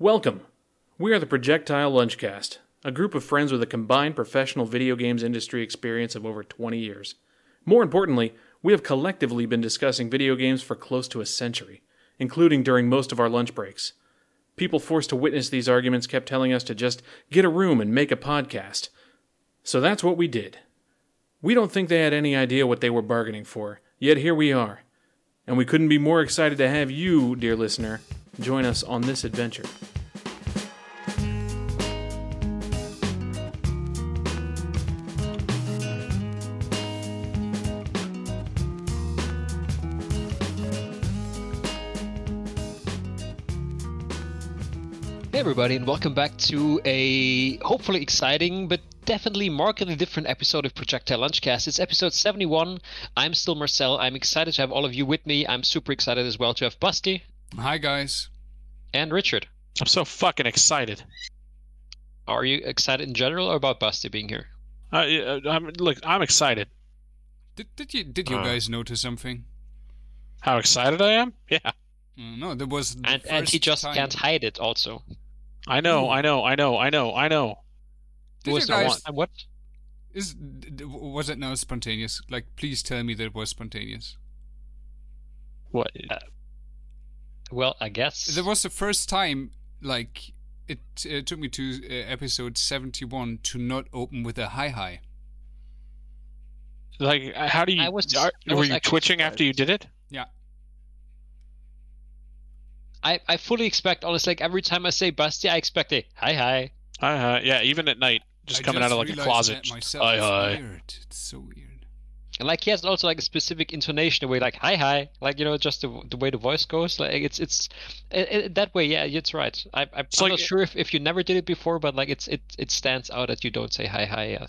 Welcome. We are the Projectile Lunchcast, a group of friends with a combined professional video games industry experience of over 20 years. More importantly, we have collectively been discussing video games for close to a century, including during most of our lunch breaks. People forced to witness these arguments kept telling us to just get a room and make a podcast. So that's what we did. We don't think they had any idea what they were bargaining for, yet here we are. And we couldn't be more excited to have you, dear listener, join us on this adventure. Hey everybody, and welcome back to a hopefully exciting but definitely markedly different episode of Projectile Lunchcast. It's episode 71. I'm still Marcel. I'm excited to have all of you with me. I'm super excited as well to have Basti Hi guys. and Richard. I'm so fucking excited. Are you excited in general or about Basti being here? Uh, I'm, look, I'm excited. Did did you did you Uh. guys notice something? How excited I am? Yeah, Uh, no, there was the And and he just time- can't hide it also. I know, I know, I know, I know, I know. Did was you guys? one- what? Is d- d- was it now spontaneous? Like, please tell me that it was spontaneous. What? Well, I guess. There was the first time, like, it uh, took me to uh, episode seventy-one to not open with a hi hi. Like, how do you? I was- are- I were was you actually twitching after you did it? Yeah. I, I fully expect, honestly, like every time I say Basti, I expect a hi hi. Hi hi. yeah, even at night, just I coming out of like a closet. that just, myself. Hi, It's hi. It's so weird. And like he has also like a specific intonation, the way like hi hi, like you know just the, the way the voice goes. Like it's it's it, it, that way. Yeah, it's right. I, I I'm like- not sure if, if you never did it before, but like it's it it stands out that you don't say hi hi. Yeah.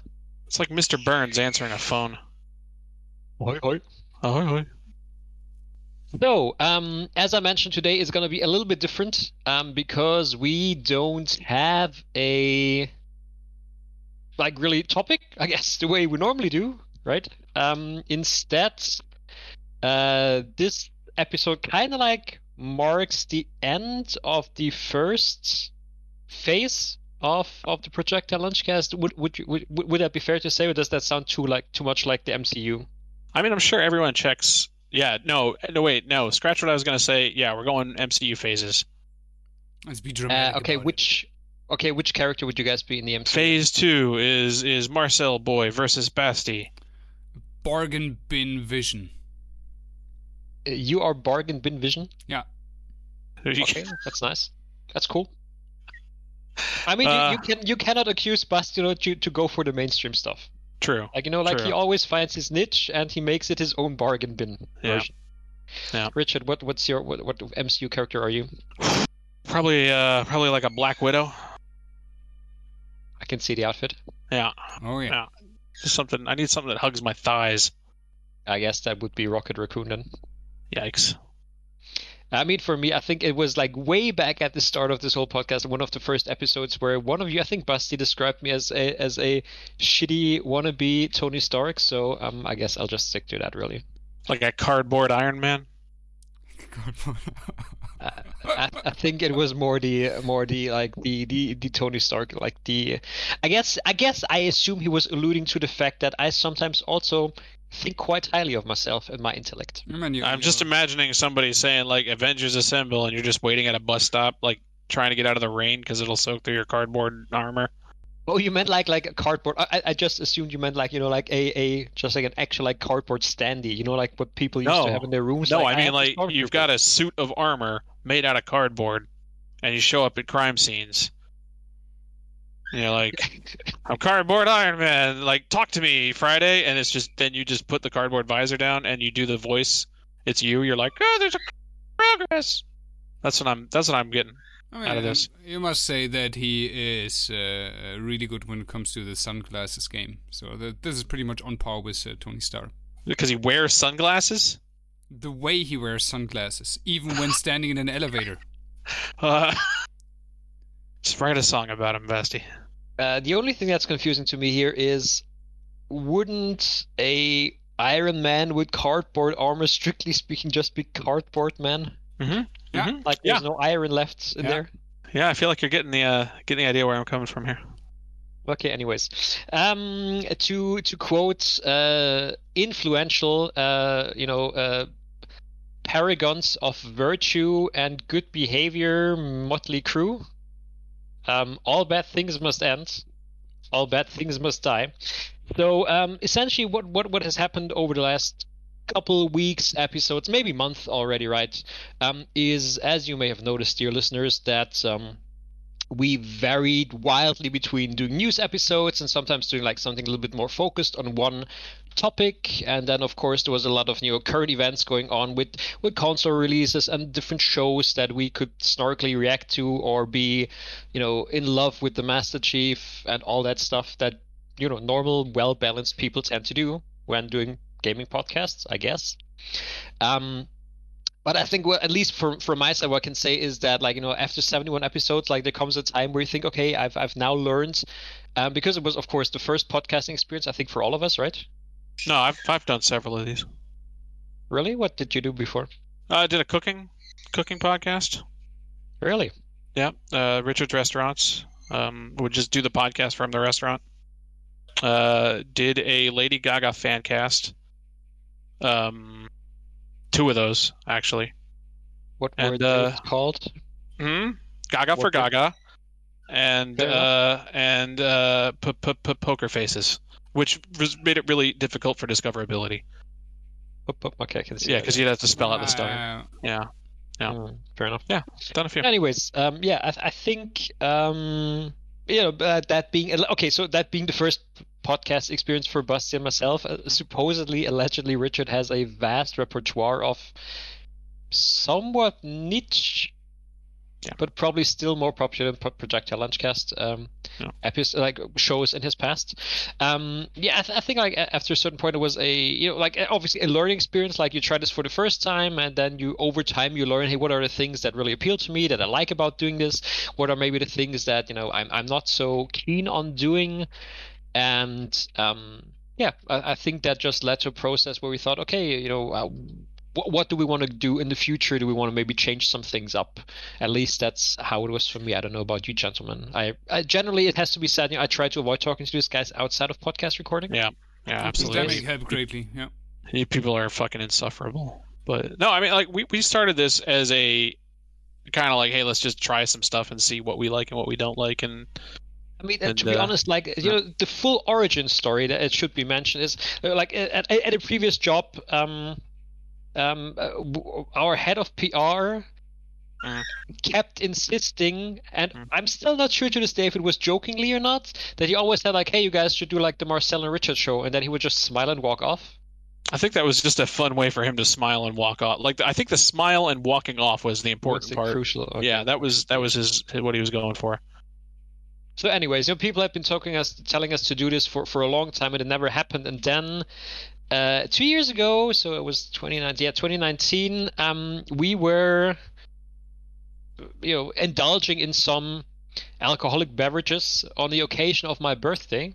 It's like Mr. Burns answering a phone. Hi hi. Oh, hi, hi. So, um, as I mentioned today, is going to be a little bit different um, because we don't have a like really topic, I guess, the way we normally do, right? Um, instead, uh, this episode kind of like marks the end of the first phase of of the Projectile Lunchcast. Would would would would that be fair to say, or does that sound too like too much like the MCU? I mean, I'm sure everyone checks. Yeah, no, no, wait, no. Scratch what I was gonna say. Yeah, we're going MCU phases. Let's be Uh, dramatic. okay, about it. which okay, which character would you guys be in the MCU? Phase two is is Marcel Boy versus Basti. Bargain bin vision? Uh, You are Bargain Bin Vision. Yeah. Okay, that's nice. That's cool. I mean, Uh, you, you can you cannot accuse Bastino to to go for the mainstream stuff. True. Like you know, like he always finds his niche and he makes it his own bargain bin Yeah. version. Yeah. Richard, what what's your what what MCU character are you? Probably, uh, probably like a Black Widow. I can see the outfit. Yeah, Oh yeah. Yeah. Just something. I need something that hugs my thighs. I guess that would be Rocket Raccoon then. Yikes. I mean, for me, I think it was like way back at the start of this whole podcast, one of the first episodes where one of you, I think Basti, described me as a as a shitty wannabe Tony Stark. So um, I guess I'll just stick to that. Really, Like a cardboard Iron Man. uh, I, I think it was more the more the like the, the the Tony Stark, like the. I guess I guess I assume he was alluding to the fact that I sometimes also think quite highly of myself and my intellect. I mean, you- I'm just imagining somebody saying like Avengers Assemble, and you're just waiting at a bus stop, like trying to get out of the rain because it'll soak through your cardboard armor. Oh, you meant like like a cardboard? I, I- I just assumed you meant like you know like a, a just like an actual like cardboard standee. You know like what people used No. to have in their rooms. No, like, I mean have this like you've got a suit of armor made out of cardboard, and you show up at crime scenes. And you're like, I'm cardboard Iron Man. Like, talk to me Friday, and it's just then you just put the cardboard visor down and you do the voice. It's you. You're like, oh, there's a progress. That's what I'm. That's what I'm getting. I mean, out of this. You must say that he is uh, really good when it comes to the sunglasses game. So that this is pretty much on par with uh, Tony Stark. Because he wears sunglasses. The way he wears sunglasses, even when standing in an elevator. Uh, just write a song about him, Basti. Uh, the only thing that's confusing to me here is, wouldn't a Iron Man with cardboard armor, strictly speaking, just be cardboard man? Mm-hmm. Yeah. Mhm. Like there's Yeah. no iron left in Yeah. there. Yeah, I feel like you're getting the uh, getting the idea where I'm coming from here. Okay. Anyways, um, to to quote uh, influential, uh, you know, uh, paragons of virtue and good behavior, Mötley Crüe. Um, all bad things must end. All bad things must die. So um, essentially, what, what what has happened over the last couple weeks, episodes, maybe month already, right? Um, is as you may have noticed, dear listeners, that um, we varied wildly between doing news episodes and sometimes doing like something a little bit more focused on one topic and then of course there was a lot of know current events going on with with console releases and different shows that we could snarkily react to or be you know in love with the master chief and all that stuff that you know normal well balanced people tend to do when doing gaming podcasts i guess um but I think, well, at least from from my side, what I can say is that, like you know, after 71 episodes, like there comes a time where you think, okay, I've I've now learned, um, because it was, of course, the first podcasting experience. I think for all of us, right? No, I've I've done several of these. Really, what did you do before? Uh, I did a cooking cooking podcast. Really? Yeah, uh, Richard's Restaurants. Um, would just do the podcast from the restaurant. Uh, did a Lady Gaga fan cast. Um, two of those actually. What were And, those uh, called? Hmm. Gaga for What the- Gaga, and uh, and uh, p- p- p- poker faces, which was, made it really difficult for discoverability. Oop, oop, Okay, I can see. Yeah, because you'd have to spell out the stuff. Uh, Yeah, yeah. Mm, fair enough. Yeah, done a few. Anyways, um, yeah, I, I think um, you know uh, that being okay. So that being the first podcast experience for Basti and myself, uh, supposedly, allegedly, Richard has a vast repertoire of somewhat niche. Yeah. But probably still more popular than Pro- Projectile Lunchcast um, Yeah. episodes, like shows in his past. Um, yeah, I, th- I think like after a certain point, it was a you know like obviously a learning experience. Like you try this for the first time, and then you over time you learn, hey, what are the things that really appeal to me that I like about doing this? What are maybe the things that you know I'm I'm not so keen on doing? And um, yeah, I, I think that just led to a process where we thought, okay, you know, uh, what, what do we want to do in the future? Do we want to maybe change some things up? At least that's how it was for me. I don't know about you, gentlemen. I, I generally it has to be said. You know, I try to avoid talking to these guys outside of podcast recording. Yeah, yeah, the absolutely. pandemic helped greatly. Yeah. You people are fucking insufferable. But no, I mean, like we we started this as a kind of like, hey, let's just try some stuff and see what we like and what we don't like, and I mean, And, to be uh, honest, like you know, the full origin story that it should be mentioned is like at, at a previous job, um, um, uh, our head of PR Mm. kept insisting, and Mm. I'm still not sure to this day if it was jokingly or not, that he always said like, "Hey, you guys should do like the Marcel and Richard show," and then he would just smile and walk off. I think that was just a fun way for him to smile and walk off. Like I think the smile and walking off was the What's important the part. crucial? okay. Yeah, that was that was his what he was going for. So, anyways, you know, people have been talking us, telling us to do this for, for a long time, and it never happened. And then, uh, two years ago, so it was 2019, yeah, 2019, um, we were, you know, indulging in some alcoholic beverages on the occasion of my birthday.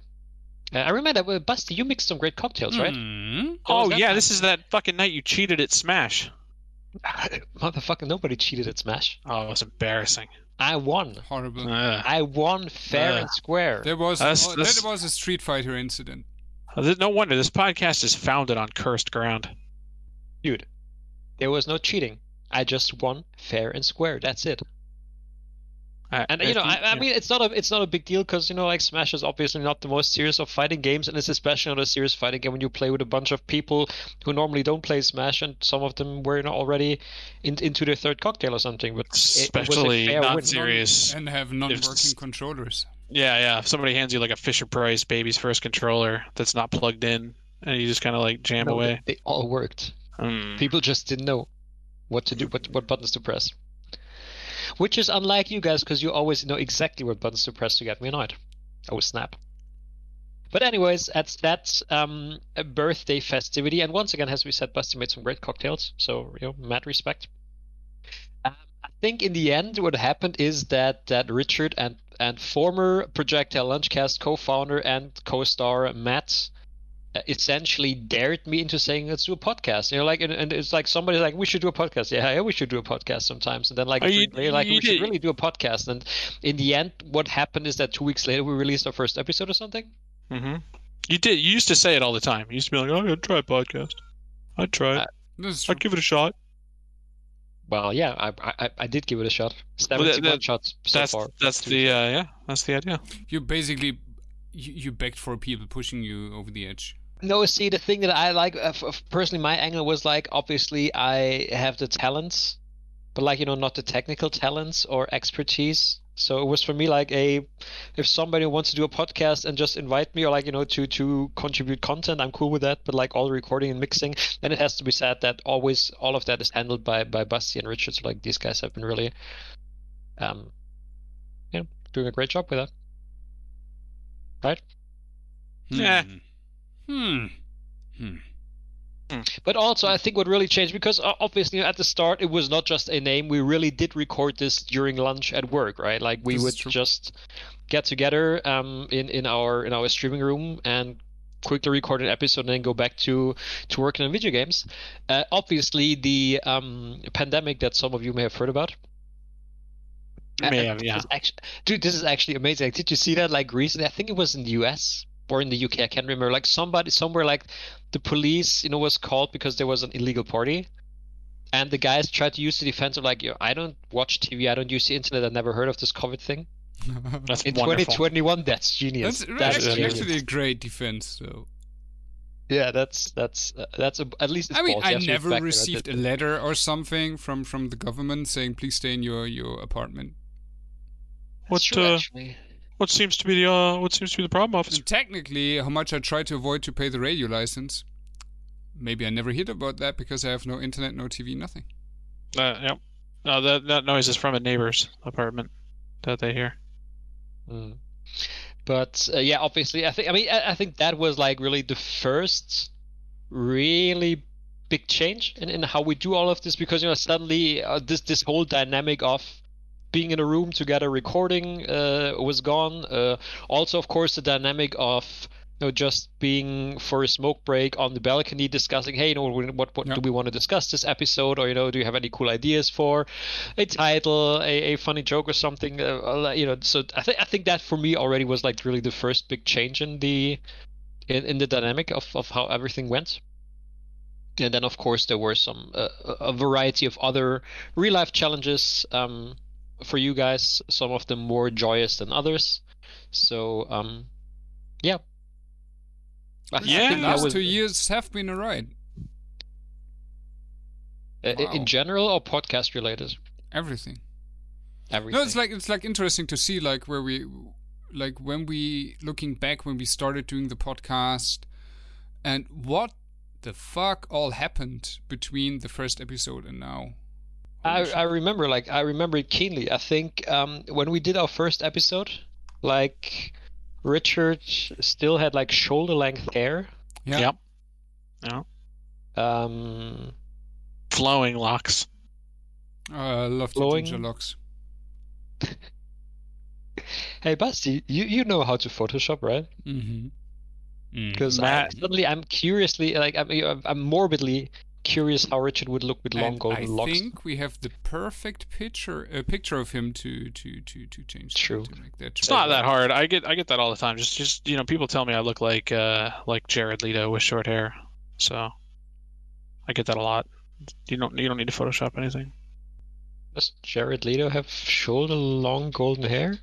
Uh, I remember that, uh, Basti, you mixed some great cocktails, right? What was Oh yeah, time? this is that fucking night you cheated at Smash. Motherfucker, nobody cheated at Smash. Oh, it was embarrassing. I won. Horrible. Ugh. I won fair Uh, and square. There was That's- that's- that was a Street Fighter incident. No wonder this podcast is founded on cursed ground. Dude, there was no cheating. I just won fair and square. That's it. I- And you know, I, I yeah. mean, it's not a it's not a big deal because you know, like Smash is obviously not the most serious of fighting games, and it's especially not a serious fighting game when you play with a bunch of people who normally don't play Smash, and some of them were you know, already in, into their third cocktail or something. But it was a especially fair not win. serious. And have non-working controllers. Yeah, yeah. If somebody hands you like a Fisher Price baby's first controller that's not plugged in, and you just kind of like jam No, away. they, they all worked. Mm. People just didn't know what to do, what what buttons to press. Which is unlike you guys because you always know exactly what buttons to press to get me annoyed. Oh snap! But anyways, at that um, a birthday festivity, and once again, as we said, Basti made some great cocktails, so you know, mad respect. Um, I think in the end, what happened is that that Richard and and former Projectile Lunchcast co-founder and co-star Matt uh, essentially dared me into saying let's do a podcast. You know, like and, and it's like somebody's like we should do a podcast. Yeah, yeah, we should do a podcast sometimes. And then like you- later, like we did- should really do a podcast. And in the end, what happened is that two weeks later we released our first episode or something. mm-hmm. You did. You used to say it all the time. You used to be like, "Oh, I'm gonna try a podcast. I'd try it. Uh, I'd give it a shot." Well, yeah, I I, I did give it a shot. that- Seventy-one that- shots so that's far. that's the uh, yeah. That's the idea. You basically you, you begged for people pushing you over the edge. No, see, the thing that I like, uh, f- f- personally, my angle was like, obviously, I have the talents, but like, you know, not the technical talents or expertise. So it was for me like a, if somebody wants to do a podcast and just invite me or like, you know, to to contribute content, I'm cool with that. But like all the recording and mixing, then it has to be said that always all of that is handled by by Basti and Richard. So like these guys have been really, um, you know, doing a great job with that. Right? Yeah. Hmm. Hmm. But also, I think what really changed because obviously at the start it was not just a name. We really did record this during lunch at work, right? Like we This would just get together um, in in our in our streaming room and quickly record an episode and then go back to to working on video games. Uh, obviously, the um, pandemic that some of you may have heard about. May Uh, have, yeah. Actually, dude, this is actually amazing. Did you see that? Like recently, I think it was in the U.S. or in the UK. I can't remember. Like somebody somewhere, like the police, you know, was called because there was an illegal party, and the guys tried to use the defense of like, yo, I don't watch TV, I don't use the internet, I never heard of this COVID thing. That's In wonderful. 2021, that's genius. That's That is actually, genius. actually a great defense. So yeah, that's that's uh, that's a, at least. It's I mean, I never fact that I received a letter or something from from the government saying please stay in your your apartment. That's What, true, uh, actually. What seems to be the uh, what seems to be the problem, officer? And technically, how much I try to avoid to pay the radio license. Maybe I never heard about that because I have no internet, no TV, nothing. Uh, yep. No, that that noise is from a neighbor's apartment that they hear. Mm. But uh, yeah, obviously, I think I mean I, I think that was like really the first really big change in, in how we do all of this because you know suddenly uh, this this whole dynamic of being in a room together recording uh, was gone. Uh, also, of course, the dynamic of you know just being for a smoke break on the balcony discussing, hey, you know, what what, Yeah. do we want to discuss this episode, or you know, do you have any cool ideas for a title, a, a funny joke or something? Uh, you know, so I think I think that for me already was like really the first big change in the in, in the dynamic of, of how everything went. And then, of course, there were some uh, a variety of other real life challenges um, for you guys. Some of them more joyous than others. So, um, yeah. I, Yeah, last was two years have been a ride. uh, Wow. in general or podcast related. Everything. Everything. No, it's like it's like interesting to see like where we like when we looking back when we started doing the podcast and what the fuck all happened between the first episode and now. I, I remember like I remember it keenly. I think um, when we did our first episode, like Richard still had like shoulder length hair. yeah. Yep. Yeah. Um, Flowing locks. Uh, I love Flowing- ginger locks. hey Basti, you you know how to Photoshop, right? Mm-hmm. Mm. Because Matt- suddenly I'm curiously like I'm I'm morbidly curious how Richard would look with long And golden I locks. I think we have the perfect picture a picture of him to to to to change. True. To make that It's not that hard. I get I get that all the time. Just just you know, people tell me I look like uh like Jared Leto with short hair. So I get that a lot. You don't you don't need to Photoshop anything. Does Jared Leto have shoulder long golden hair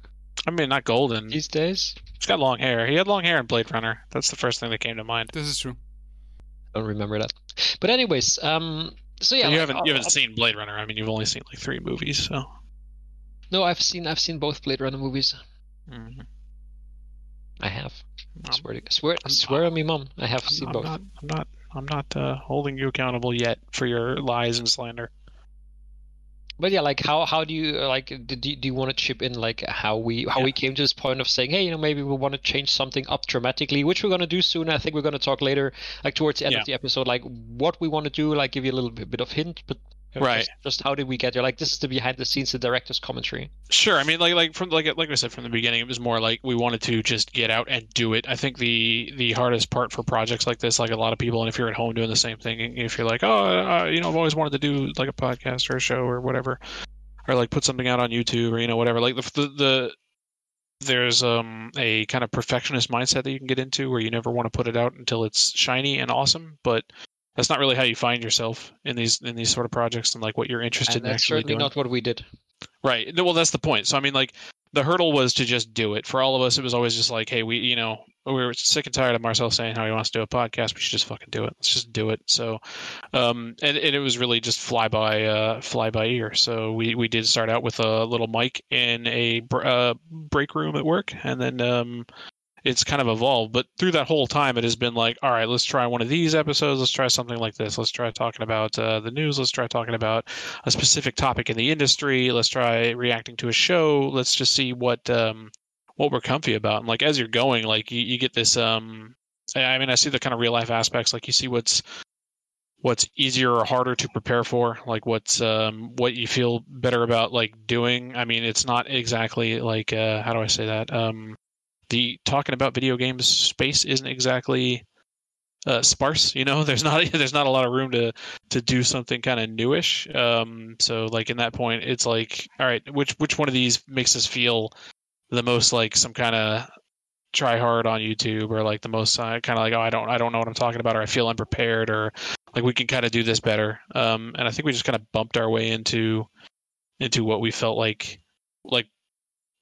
I mean, not golden. these days? He's got long hair. He had long hair in Blade Runner. That's the first thing that came to mind. This is true. Don't remember that. But anyways, um, so yeah, you like, haven't I'll- you haven't I'll- seen Blade Runner. I mean, you've only seen like three movies. So No, I've seen I've seen both Blade Runner movies. Mhm. I have. I I'm, swear, to, swear, I'm- swear on me, mom. I have I'm- seen I'm both. not I'm not I'm not uh, holding you accountable yet for your lies and slander. But yeah, like how how do you uh, like do, do you want to chip in like how we how Yeah. we came to this point of saying hey you know maybe we want to change something up dramatically which we're gonna do soon. I think we're gonna talk later like towards the end Yeah. of the episode like what we want to do like give you a little bit, bit of hint but Right. Just, just how did we get there? Like this is the behind the scenes, the director's commentary. Sure. I mean, like like from like like I said from the beginning, it was more like we wanted to just get out and do it. I think the the hardest part for projects like this, like a lot of people, and if you're at home doing the same thing, if you're like, oh, uh, you know, I've always wanted to do like a podcast or a show or whatever, or like put something out on YouTube or you know whatever. Like the the, the there's um a kind of perfectionist mindset that you can get into where you never want to put it out until it's shiny and awesome, but that's not really how you find yourself in these in these sort of projects and like what you're interested And in that's actually certainly doing. not what we did. Right. No, Well, that's the point. So I mean, like the hurdle was to just do it. For all of us, it was always just like, hey, we, you know, we were sick and tired of Marcel saying how he wants to do a podcast. We should just fucking do it. Let's just do it. So, um, and, and it was really just fly by, uh, fly by ear. So we we did start out with a little mic in a br- uh, break room at work, and then um, it's kind of evolved. But through that whole time, it has been like, all right, let's try one of these episodes. Let's try something like this. Let's try talking about uh, the news. Let's try talking about a specific topic in the industry. Let's try reacting to a show. Let's just see what um, what we're comfy about. And like as you're going, like you, you get this. Um, I mean, I see the kind of real life aspects. Like you see what's what's easier or harder to prepare for like what's um what you feel better about like doing i mean it's not exactly like uh how do i say that um the talking about video games space isn't exactly uh, sparse. You know, there's not there's not a lot of room to to do something kind of newish. Um, so like in that point, it's like, all right, which which one of these makes us feel the most like some kind of try hard on YouTube, or like the most uh, kind of like, oh, I don't I don't know what I'm talking about, or I feel unprepared, or like we can kind of do this better. Um, and I think we just kind of bumped our way into into what we felt like like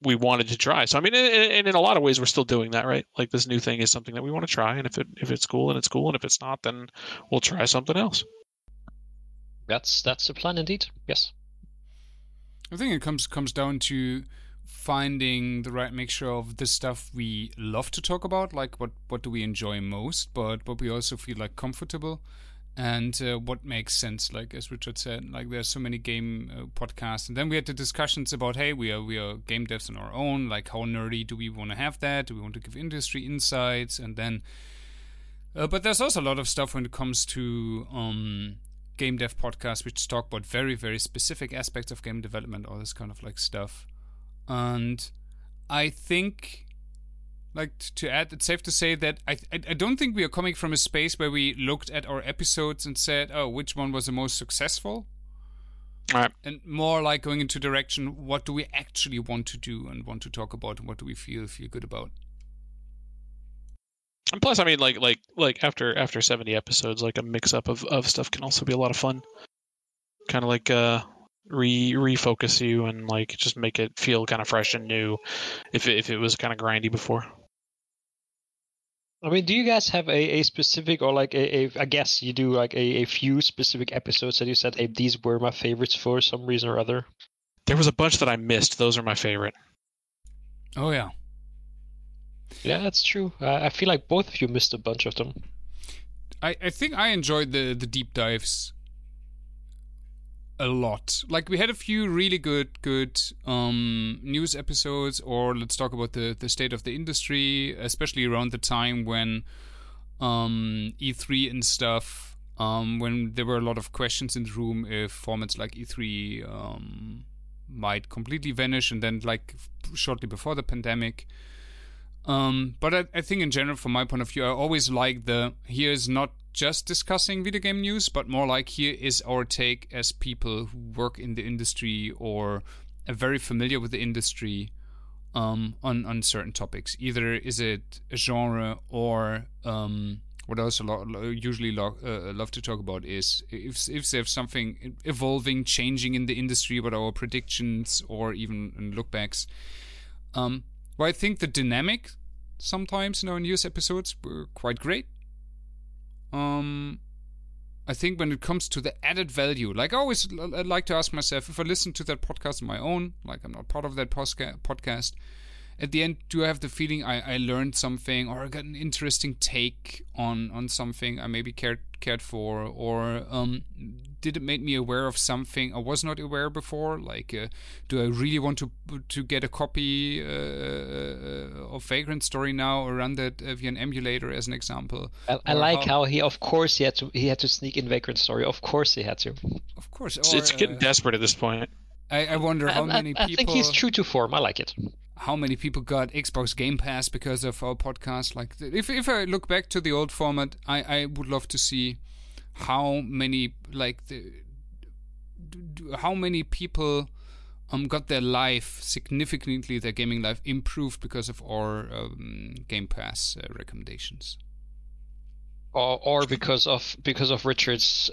we wanted to try. So I mean, and and in a lot of ways, we're still doing that, right? Like this new thing is something that we want to try, and if it if it's cool, and it's cool, and if it's not, then we'll try something else. That's that's the plan indeed. Yes. I think it comes comes down to finding the right mixture of the stuff we love to talk about, like what what do we enjoy most, but what we also feel like comfortable, and uh, what makes sense. Like as Richard said, like there's so many game uh, podcasts, and then we had the discussions about, hey, we are we are game devs on our own. Like how nerdy do we want to have that? Do we want to give industry insights? And then, uh, but there's also a lot of stuff when it comes to um, game dev podcasts which talk about very very specific aspects of game development all this kind of like stuff and i think like to add it's safe to say that I, I i don't think we are coming from a space where we looked at our episodes and said oh which one was the most successful right. and more like going into direction what do we actually want to do and want to talk about and what do we feel feel good about And plus, I mean, like like like after after seventy episodes, like a mix up of, of stuff can also be a lot of fun. Kind of like uh re refocus you and like just make it feel kind of fresh and new. If it, if it was kind of grindy before. I mean, do you guys have a, a specific or like a, a I guess you do like a, a few specific episodes that you said, hey, these were my favorites for some reason or other? There was a bunch that I missed. Those are my favorite. oh yeah Yeah, that's true. Uh, I feel like both of you missed a bunch of them. I, I think I enjoyed the the deep dives a lot. Like we had a few really good good um, news episodes, or let's talk about the the state of the industry, especially around the time when um, E3 and stuff. Um, when there were a lot of questions in the room if formats like E3 um, might completely vanish, and then like shortly before the pandemic. Um, but I, I think in general, from my point of view, I always like the here is not just discussing video game news, but more like here is our take as people who work in the industry or are very familiar with the industry um, on on certain topics. Either is it a genre or um, what I also lo- usually lo- uh, love to talk about is if if there's something evolving, changing in the industry, what our predictions or even lookbacks. Um, well, I think the dynamic sometimes in our news episodes were quite great. Um, I think when it comes to the added value, like I always l- like to ask myself, if I listen to that podcast on my own, like I'm not part of that podcast, at the end, do I have the feeling I, I learned something or I got an interesting take on on something I maybe cared cared for, or um, did it make me aware of something I was not aware before? Like, uh, do I really want to to get a copy uh, of Vagrant Story now or run that via an emulator, as an example? I, I like how, how, he, of course, he had to he had to sneak in Vagrant Story. Of course, he had to. Of course, or, it's, getting uh, desperate at this point. I, I wonder how I, many I, people. I think he's true to form. I like it how many people got Xbox Game Pass because of our podcast. Like, if if I look back to the old format, I I would love to see how many like the how many people um got their life significantly their gaming life improved because of our um, Game Pass uh, recommendations. Or, or because of because of Richard's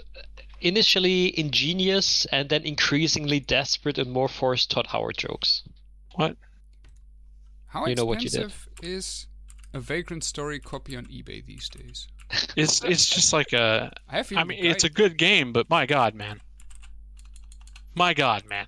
initially ingenious and then increasingly desperate and more forced Todd Howard jokes. What? How you know what you expensive is a Vagrant Story copy on eBay these days? It's it's just like a. I, have I mean, it's a good game, but my God, man. My God, man.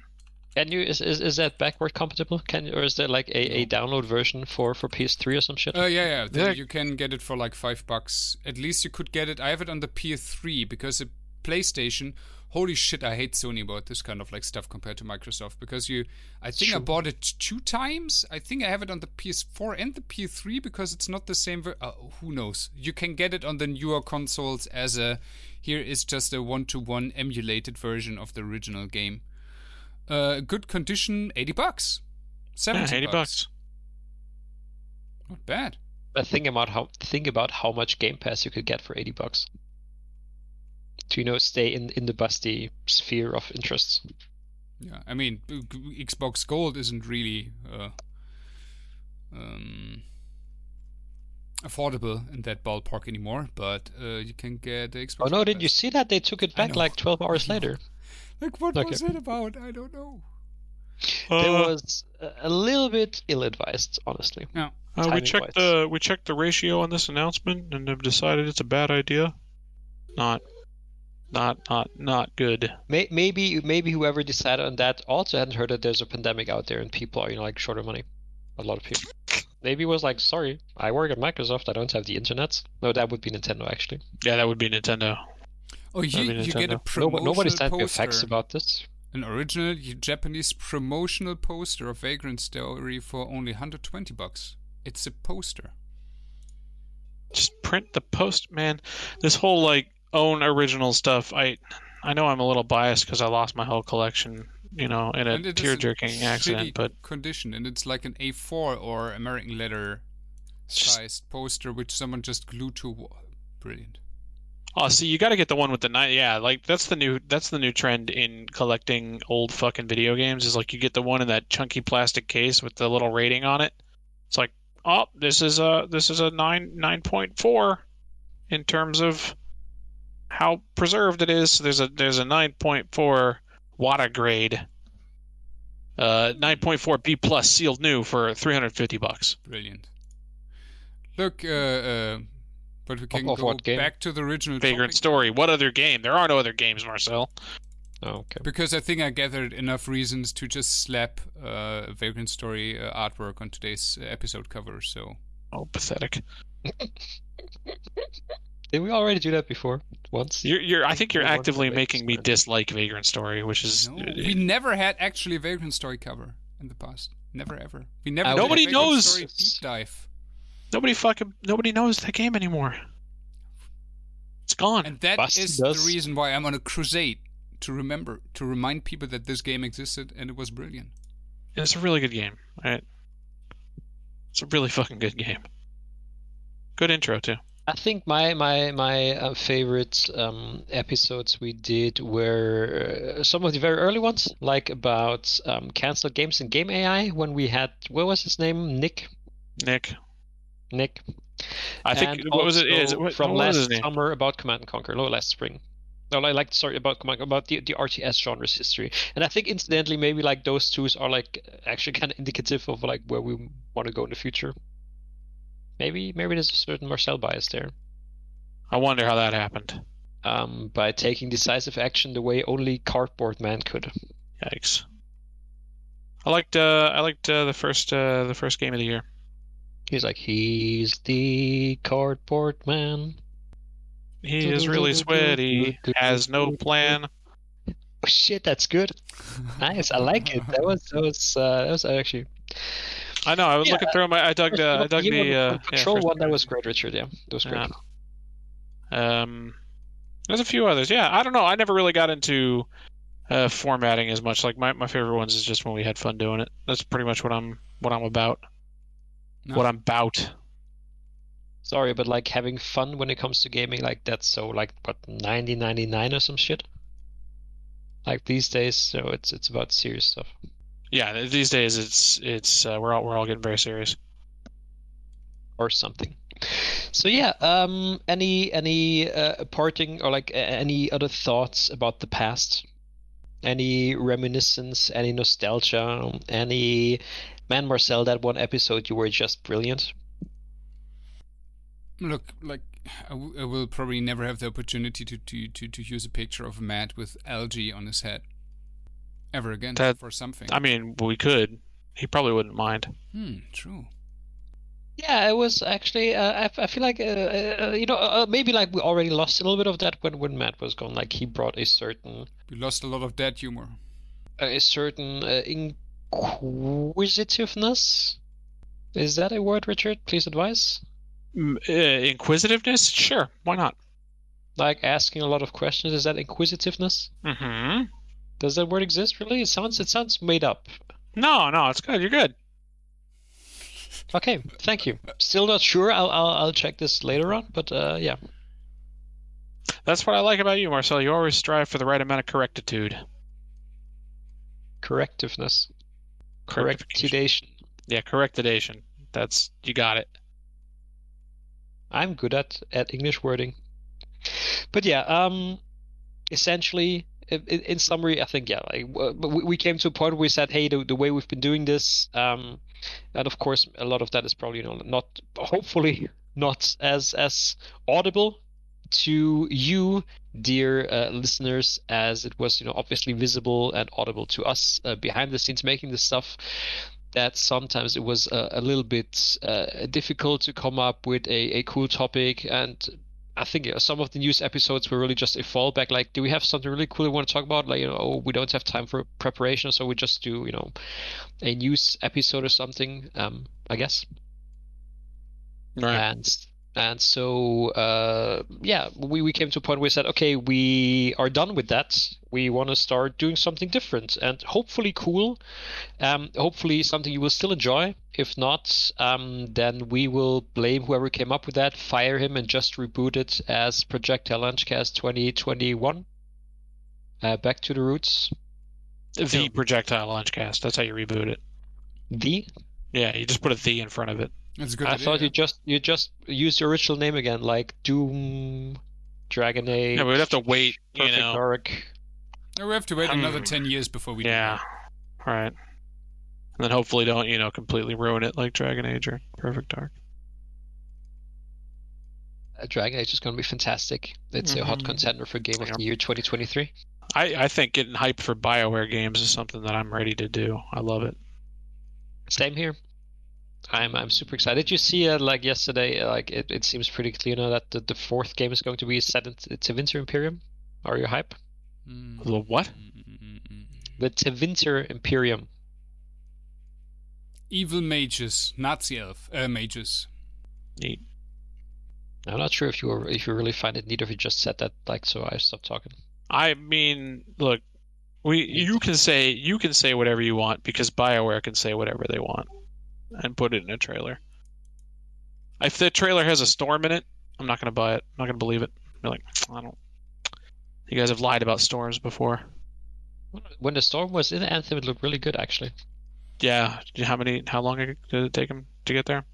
Can you is, is, is that backward compatible? Can or is there like a, a download version for, for PS3 or some shit? Uh, yeah, yeah. The, you can get it for like five bucks. At least you could get it. I have it on the PS3 because the PlayStation. Holy shit! I hate Sony about this kind of like stuff compared to Microsoft because you. I think I bought it two times. I think I have it on the PS4 and the PS3 because it's not the same. Ver- uh, who knows? You can get it on the newer consoles as a. Here is just a one-to-one emulated version of the original game. Uh, good condition, eighty bucks. Seventy yeah, eighty bucks. bucks. Not bad. But think about how think about how much Game Pass you could get for eighty bucks. To you know, stay in in the Basti sphere of interests. Yeah, I mean, Xbox Gold isn't really uh, um, affordable in that ballpark anymore, but uh, you can get the Xbox. Oh no! Did you see that they took it back like twelve hours later? Like, what okay. was it about? I don't know. Uh, it was a little bit ill-advised, honestly. Yeah. Uh, we checked the we checked the ratio on this announcement and have decided it's a bad idea. Not, not, not, not good. Maybe, maybe whoever decided on that also hadn't heard that there's a pandemic out there and people are, you know, like short of money. A lot of people. Maybe was like, sorry, I work at Microsoft. I don't have the internet. No, that would be Nintendo actually. Yeah, that would be Nintendo. Oh, you, you get a promotional Nobody sent poster. me facts about this. An original Japanese promotional poster of Vagrant Story for only 120 bucks. It's a poster. Just print the post, man. This whole like own original stuff. I, I know I'm a little biased because I lost my whole collection, you know, in a tear jerking accident. But condition, and it's like an A4 or American letter sized poster, which someone just glued to a wall. Brilliant. Oh, see, you got to get the one with the night. Yeah, like that's the new that's the new trend in collecting old fucking video games. Is like you get the one in that chunky plastic case with the little rating on it. It's like, oh, this is a this is a nine nine point four in terms of how preserved it is. So there's a there's a nine point four Wata grade, uh, nine point four B plus sealed new for three hundred fifty bucks. Brilliant. Look, uh, uh but we can of, of go back to the original Vagrant topic. Story. What other game? There are no other games, Marcel. Oh, okay. Because I think I gathered enough reasons to just slap uh, Vagrant Story uh, artwork on today's episode cover. So. Oh, pathetic. Did we already do that before? Once? You're, you're. I think you're actively making me dislike Vagrant Story, which is. No, uh, we never had actually a Vagrant Story cover in the past. Never ever. We never. Nobody knows. Story deep dive. Nobody fucking nobody knows that game anymore. It's gone. And that Basti is does. the reason why I'm on a crusade to remember to remind people that this game existed and it was brilliant. It's a really good game. Right? It's a really fucking good game. Good intro too. I think my my my uh, favorite um, episodes we did were uh, some of the very early ones, like about um, canceled games and game AI. When we had what was his name, Nick. Nick. Nick. I think And what was it? Is it what, from what last summer about Command and Conquer? No, last spring. No, like, like sorry about Command about the the RTS genre's history. And I think incidentally, maybe like those two are like actually kind of indicative of like where we want to go in the future. Maybe maybe there's a certain Marcel bias there. I wonder how that happened. Um, by taking decisive action the way only Cardboard Man could. Yikes. I liked uh, I liked uh, the first uh, the first game of the year. He's like, he's the cardboard man. He is really sweaty. Has no plan. Oh, shit, that's good. Nice, I like it. That was that was uh, that was actually I know. I was Yeah, looking through my. I dug the. I dug the. Uh, yeah, control first- one. That was great, Richard. Yeah, that was great. Yeah. Um, there's a few others. Yeah, I don't know. I never really got into uh, formatting as much. Like my, my favorite ones is just when we had fun doing it. That's pretty much what I'm what I'm about. No. What I'm about. Sorry, but like having fun when it comes to gaming, like that's so like what 1999 or some shit. Like these days, so it's it's about serious stuff. Yeah, these days it's it's uh, we're all we're all getting very serious. or something. So yeah, um, any any uh, parting or like any other thoughts about the past? Any reminiscence? Any nostalgia? Any man Marcel? That one episode you were just brilliant. Look, like I, w- I will probably never have the opportunity to, to, to, to use a picture of Matt with algae on his head ever again That- for something. I mean, we could. He probably wouldn't mind. hmm, true. Yeah, it was actually. Uh, I, I feel like uh, uh, you know uh, maybe like we already lost a little bit of that when when Matt was gone. Like he brought a certain We lost a lot of that humor. a certain uh, inquisitiveness. Is that a word, Richard? Please advise. Mm, uh, inquisitiveness? Sure, why not? Like asking a lot of questions. Is that inquisitiveness? Mm-hmm. Does that word exist really? It sounds it sounds made up. No, no, it's good. You're good. Okay, thank you. Still not sure. I'll I'll, I'll check this later on. But uh, yeah, That's what I like about you, Marcel. You always strive for the right amount of correctitude. correctiveness, correctidation. Yeah, correctidation. That's you got it. I'm good at at English wording. But yeah, um, essentially, in, in summary, I think yeah, like we, we came to a point where we said, hey, the, the way we've been doing this, um, and of course, a lot of that is probably you know not, hopefully, not as as audible to you, dear uh, listeners, as it was you know obviously visible and audible to us uh, behind the scenes making this stuff that sometimes it was a, a little bit uh, difficult to come up with a, a cool topic and I think uh, some of the news episodes were really just a fallback. Like, do we have something really cool we want to talk about? Like, you know, oh, we don't have time for preparation, so we just do, you know, a news episode or something. Um, I guess. Right. And and so uh, yeah, we, we came to a point where we said, okay, we are done with that. We want to start doing something different and hopefully cool. Um, hopefully something you will still enjoy. If not, um, then we will blame whoever came up with that, fire him, and just reboot it as Projectile Launchcast 2021. Uh, back to the roots. The projectile launchcast. That's how you reboot it. The Yeah, you just put a the in front of it. That's a good I idea. thought you just you just used your original name again, like Doom, Dragon Age. Yeah, we'd have to wait. You Perfect know. Dark. Oh, we have to wait another Hmm. 10 years before we do Yeah. Right. And then hopefully don't you know completely ruin it like Dragon Age or Perfect Dark. Uh, Dragon Age is going to be fantastic. It's a hot Mhm. contender for Game of the Year 2023. I, I think getting hyped for Bioware games is something that I'm ready to do. I love it. Same here. I'm I'm super excited. Did you see uh, like yesterday? Like it, it seems pretty clear now that the, the fourth game is going to be set in Tevinter Imperium. Are you hype? Mm, The what? mm, mm. The Tevinter Imperium. Evil mages, Nazi elf uh, mages. Neat. I'm not sure if you were, if you really find it neat or if you just said that like so I stopped talking. I mean, look, we you can say you can say whatever you want because BioWare can say whatever they want and put it in a trailer. If the trailer has a storm in it, I'm not gonna buy it. I'm not gonna believe it. Be like, I don't. You guys have lied about storms before. When the storm was in Anthem, it looked really good actually. Yeah. How many? How long did it take them to get there?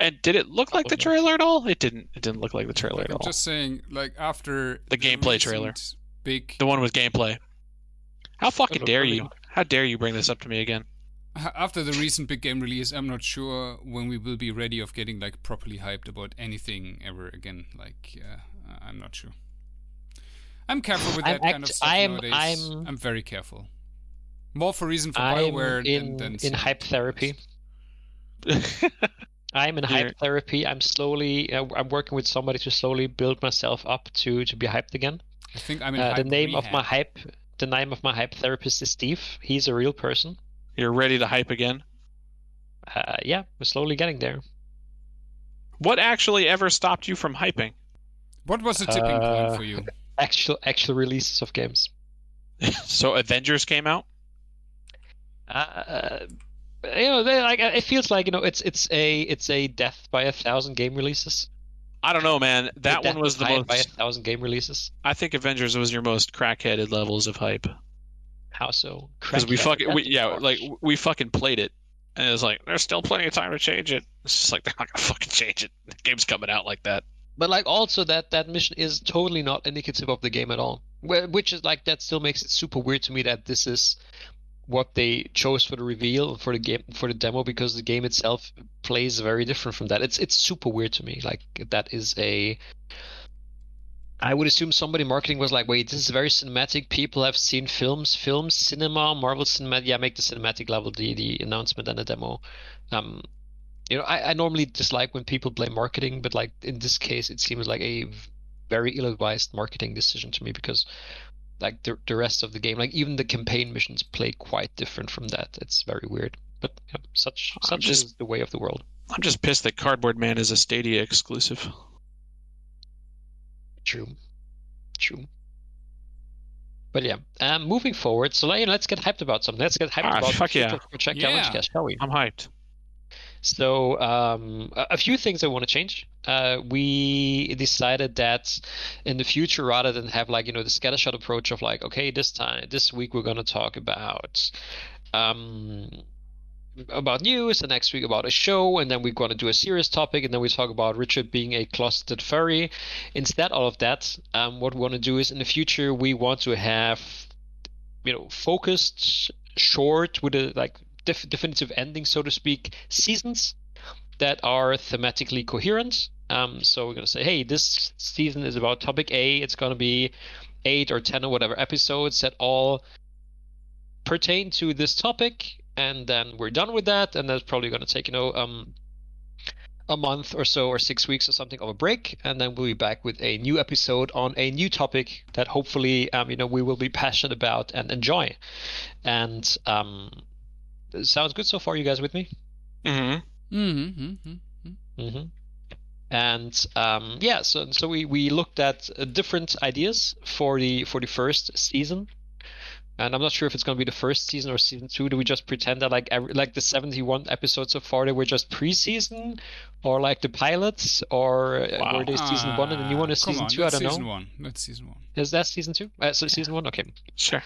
And did it look like the trailer at all? It didn't. It didn't look like the trailer Like, at I'm all. just saying, like after The gameplay trailer. Big The one with gameplay. How fucking dare really you? How dare you bring this up to me again? H- after the recent big game release, I'm not sure when we will be ready of getting like properly hyped about anything ever again. Like, uh, I'm not sure. I'm careful with I'm that kind of stuff I'm- nowadays. I'm- I'm very careful. More for reason for I'm Bioware in than, than in some hype others. therapy. I'm in You're- hype therapy. I'm slowly. Uh, I'm working with somebody to slowly build myself up to to be hyped again. I think I'm in Uh, the hype name of my hype. The name of my hype therapist is Steve. He's a real person. You're ready to hype again. Uh, yeah, we're slowly getting there. What actually ever stopped you from hyping? What was the tipping Uh, point for you? Actual actual releases of games. so Avengers came out. Uh, you know, they, like it feels like you know it's it's a it's a death by a thousand game releases. I don't know, man. That one was the by- by a most. thousand game releases. I think Avengers was your most crackheaded levels of hype How so? because we fucking we, yeah like we fucking played it and it's like there's still plenty of time to change it. It's just like they're not gonna fucking change it. The game's coming out like that. But like also that that mission is totally not indicative of the game at all. Wh- Which is like that still makes it super weird to me that this is what they chose for the reveal for the game for the demo because the game itself plays very different from that. It's it's super weird to me. Like that is a I would assume somebody marketing was like, wait, this is very cinematic. People have seen films, films, cinema, Marvel cinematic. Yeah, make the cinematic level the the announcement and the demo. Um, you know, I, I normally dislike when people blame marketing, but like in this case, it seems like a very ill-advised marketing decision to me because like the the rest of the game, like even the campaign missions play quite different from that. It's very weird, but you know, such I'm such just- is the way of the world. I'm just pissed that Cardboard Man is a Stadia exclusive. True, true. But yeah, um, moving forward, so let's get hyped about something. Let's get hyped Ah, about fuck yeah. Project Yeah. Challenge Cast, shall we? I'm hyped. So um, a, a few things I want to change. Uh, we decided that in the future, rather than have like you know the scattershot approach of like, okay, this time this week we're gonna talk about um, about news, the next week about a show, and then we're gonna do a serious topic, and then we talk about Richard being a closeted furry. Instead all of that, um, what we want to do is in the future we want to have you know focused, short with a like def- definitive ending, so to speak, seasons that are thematically coherent. Um, so we're going to say, hey, this season is about topic A. It's going to be eight or 10 or whatever episodes that all pertain to this topic. And then we're done with that. And that's probably going to take, you know, um, a month or so or six weeks or something of a break. And then we'll be back with a new episode on a new topic that hopefully, um, you know, we will be passionate about and enjoy. And, um, sounds good so far. You guys with me? Mm hmm Mm-hmm, mm-hmm. Mm-hmm. And um, yeah, so so we, we looked at uh, different ideas for the for the first season, and I'm not sure if it's going to be the first season or season two. Do we just pretend that like every, like the 71 episodes so far they were just pre-season, or like the pilots, or uh, Wow. were they season one and the new one is season on, two? I don't season know. Season one. That's season one. Is that season two? Uh, so season one. Okay. Sure.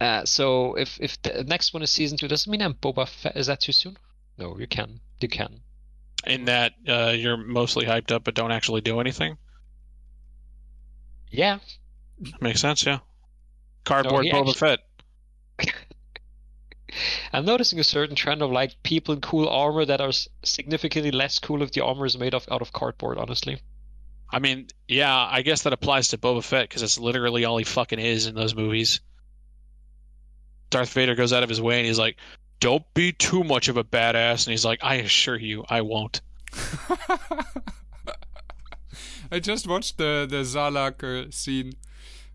Uh, so if if the next one is season two, does it mean I'm Boba Fett? Is that too soon? No, you can. You can. In that uh, you're mostly hyped up but don't actually do anything. Yeah. Makes sense, yeah. Cardboard he Boba actually- Fett. I'm noticing a certain trend of like people in cool armor that are significantly less cool if the armor is made of out of cardboard. Honestly, I mean, yeah, I guess that applies to Boba Fett because it's literally all he fucking is in those movies. Darth Vader goes out of his way and he's like, "Don't be too much of a badass," and he's like, "I assure you, I won't." I just watched the the Sarlacc scene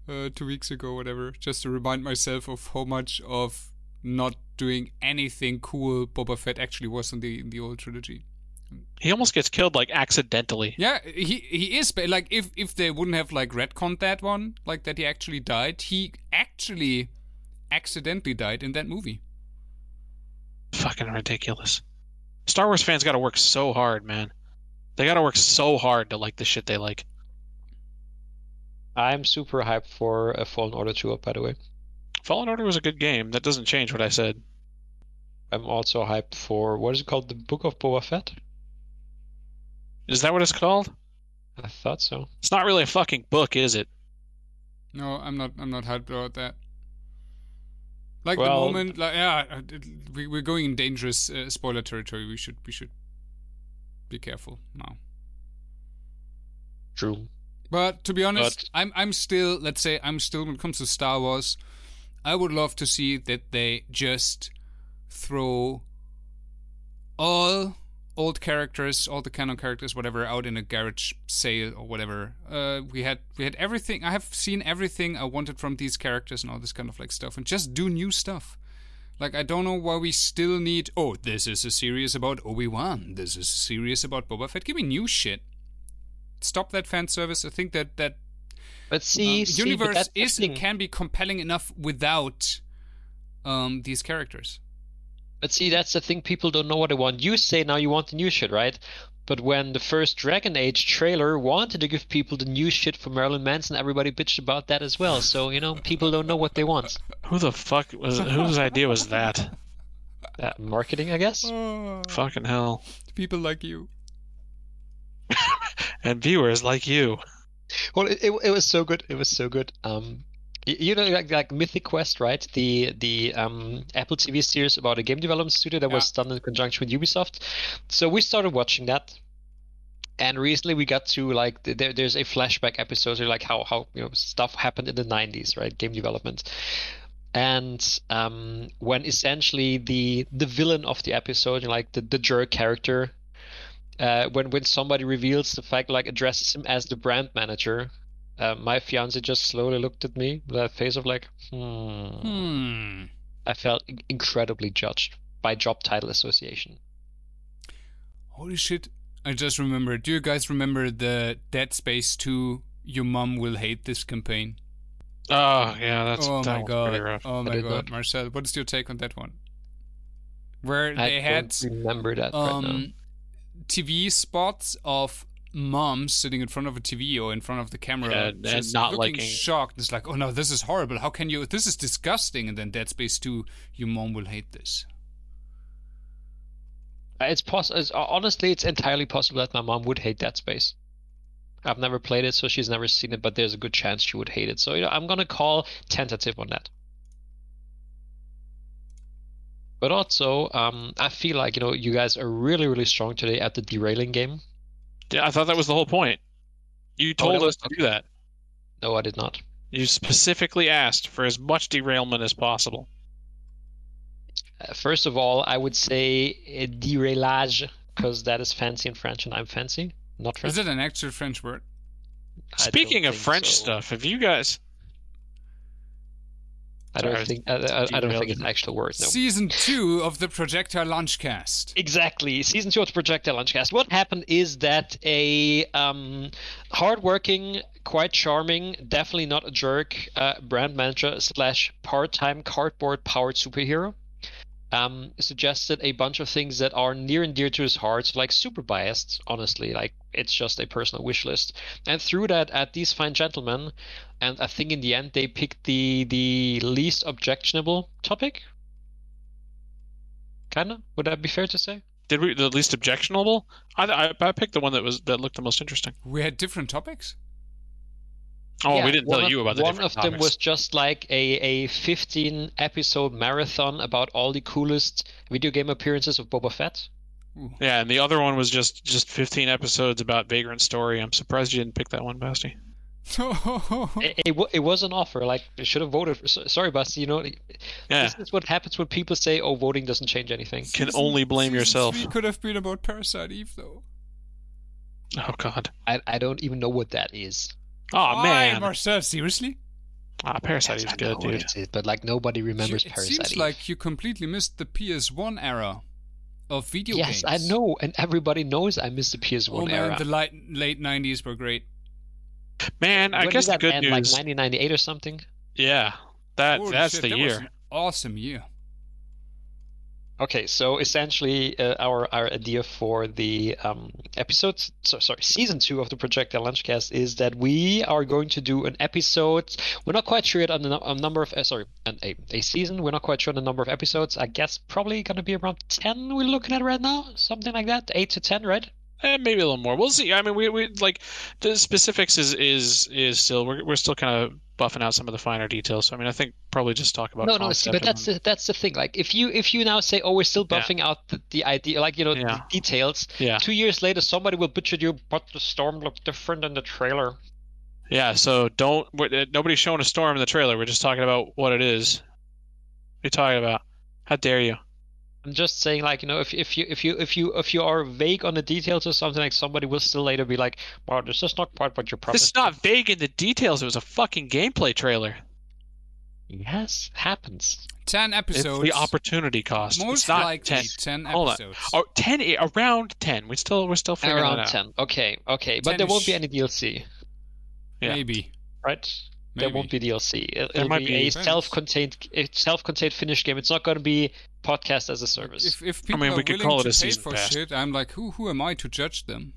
uh, two weeks ago, whatever, just to remind myself of how much of not doing anything cool Boba Fett actually was in the in the old trilogy. He almost gets killed like accidentally. Yeah, he he is but like if if they wouldn't have like retconned that one, like that he actually died, he actually accidentally died in that movie. Fucking ridiculous. Star Wars fans got to work so hard, man. They got to work so hard to like the shit they like. I'm super hyped for a Fallen Order 2 up. By the way, Fallen Order was a good game. That doesn't change what I said. I'm also hyped for what is it called, the Book of Boba Fett. Is that what it's called? I thought so. It's not really a fucking book, is it? No, I'm not. I'm not hyped about that. Like Well- the moment, like yeah, uh, it- we we're going in dangerous uh, spoiler territory. We should we should be careful now. True. But to be honest, But- I'm I'm still let's say I'm still when it comes to Star Wars, I would love to see that they just throw all old characters, all the canon characters, whatever, out in a garage sale or whatever. Uh, we had we had everything. I have seen everything I wanted from these characters and all this kind of like stuff, and just do new stuff. Like I don't know why we still need. Oh, this is a series about Obi Wan. This is a series about Boba Fett. Give me new shit. Stop that fan service. I think that that But see, um, see but universe that's is thing. and can be compelling enough without um, these characters. But see, that's the thing. People don't know what they want. You say now you want the new shit, right? But when the first Dragon Age trailer wanted to give people the new shit for Marilyn Manson, everybody bitched about that as well. So you know, people don't know what they want. Who the fuck was whose idea was that? That marketing, I guess. Fucking hell. People like you. And viewers like you. Well, it, it, it was so good. It was so good. Um, you know, like, like Mythic Quest, right? The the um, Apple TV series about a game development studio that was done in conjunction with Ubisoft. So we started watching that, and recently we got to like there, there's a flashback episode, so like how how you know stuff happened in the 90s, right? Game development. And um, when essentially the the villain of the episode, like the, the jerk character, uh, when when somebody reveals the fact, like addresses him as the brand manager, uh, my fiance just slowly looked at me with a face of like, hmm. Hmm. I felt incredibly judged by job title association. Holy shit. I just remembered. Do you guys remember the Dead Space 2 Your Mom Will Hate This campaign? Oh yeah, that's oh that my god. Oh my god. not. Marcel, what is your take on that one? Where I they had don't remember that right now. TV spots of moms sitting in front of a TV or in front of the camera, Yeah, and just not looking liking- shocked. It's like, oh no, this is horrible. How can you? This is disgusting. And then Dead Space 2, your mom will hate this. Uh, It's possible. Honestly, it's entirely possible that my mom would hate Dead Space. I've never played it, so she's never seen it, but there's a good chance she would hate it. So you know, I'm gonna call tentative on that. But also, um, I feel like you know you guys are really, really strong today at the derailing game. Yeah, I thought that was the whole point. You told Oh, was- us to do that. No, I did not. You specifically asked for as much derailment as possible. Uh, first of all, I would say uh, deraillage because that is fancy in French, and I'm fancy, not French. Is it an actual French word? I Speaking of French so. stuff, have you guys? I don't Sorry, think I, I, I don't think it's you. an actual word. No. Season 2 of the Projectile Lunchcast. Exactly. Season two of the Projectile Lunchcast. What happened is that a um, hardworking, quite charming, definitely not a jerk, uh, brand manager slash part-time cardboard-powered superhero um, suggested a bunch of things that are near and dear to his heart, like super biased. Honestly, like it's just a personal wish list, and threw that at these fine gentlemen. And I think in the end they picked the the least objectionable topic. Kinda. Would that be fair to say? Did we the least objectionable? I, I I picked the one that was that looked the most interesting. We had different topics. Oh, Yeah, we didn't tell of- you about the one different of them topics. was just like a, a 15 episode marathon about all the coolest video game appearances of Boba Fett. Yeah, and the other one was just just 15 episodes about Vagrant Story. I'm surprised you didn't pick that one, Basti. It, it, it was an offer. Like, I should have voted. For, sorry, Basti. You know, Yeah, this is what happens when people say, "Oh, voting doesn't change anything." can only blame yourself. three could have been about Parasite Eve, though. Oh God. I, I don't even know what that is. Oh Why, man. Marcel, seriously? Ah, Parasite Yes, is I good, know dude. it is, but like nobody remembers You- it Parasite. seems Eve. like you completely missed the PS1 era of video yes, games. I know, and everybody knows I missed the PS1 Oh man, era. the late, late 90s were great. Man, I when guess did the that good end? news. Like 1998 or something. Yeah, that Holy that's shit, the that was year. an awesome year. Okay, so essentially, uh, our our idea for the um, episode, so, sorry, season two of the Projectile Lunchcast is that we are going to do an episode. We're not quite sure yet on the a number of, uh, sorry, an, a a season. We're not quite sure on the number of episodes. I guess probably going to be around ten. We're looking at right now, something like that, eight to ten, right? Eh, maybe a little more. We'll see. I mean, we, we like the specifics is is is still we're we're still kind of buffing out some of the finer details. So I mean, I think probably just talk about no, no, see, but that's the, that's the thing. Like, if you if you now say, oh, we're still Yeah. buffing out the, the idea, like you know, Yeah. the details. yeah Two years later, somebody will bitch at you, but the storm looked different in the trailer. yeah. So don't uh, nobody's showing a storm in the trailer. We're just talking about what it is. What are you talking about? How dare you? I'm just saying, like you know, if if you if you if you if you are vague on the details or something, like somebody will still later be like, "Well, this is not quite what you This promised." is not vague in the details. It was a fucking gameplay trailer. Yes, happens. Ten episodes. It's episodes. the opportunity cost. Most it's not likely 10. ten, Hold on. episodes. Oh, 10, around 10. We still, we're still figuring Around that out. ten. Okay, okay, but there won't be any DLC, yeah. Maybe. right? There won't be DLC. It, There will might be, be. a Depends. self-contained, a self-contained finished game. It's not going to be podcast as a service. If if people I mean, are we could willing call it a pay season for pass. shit, I'm like, who who am I to judge them?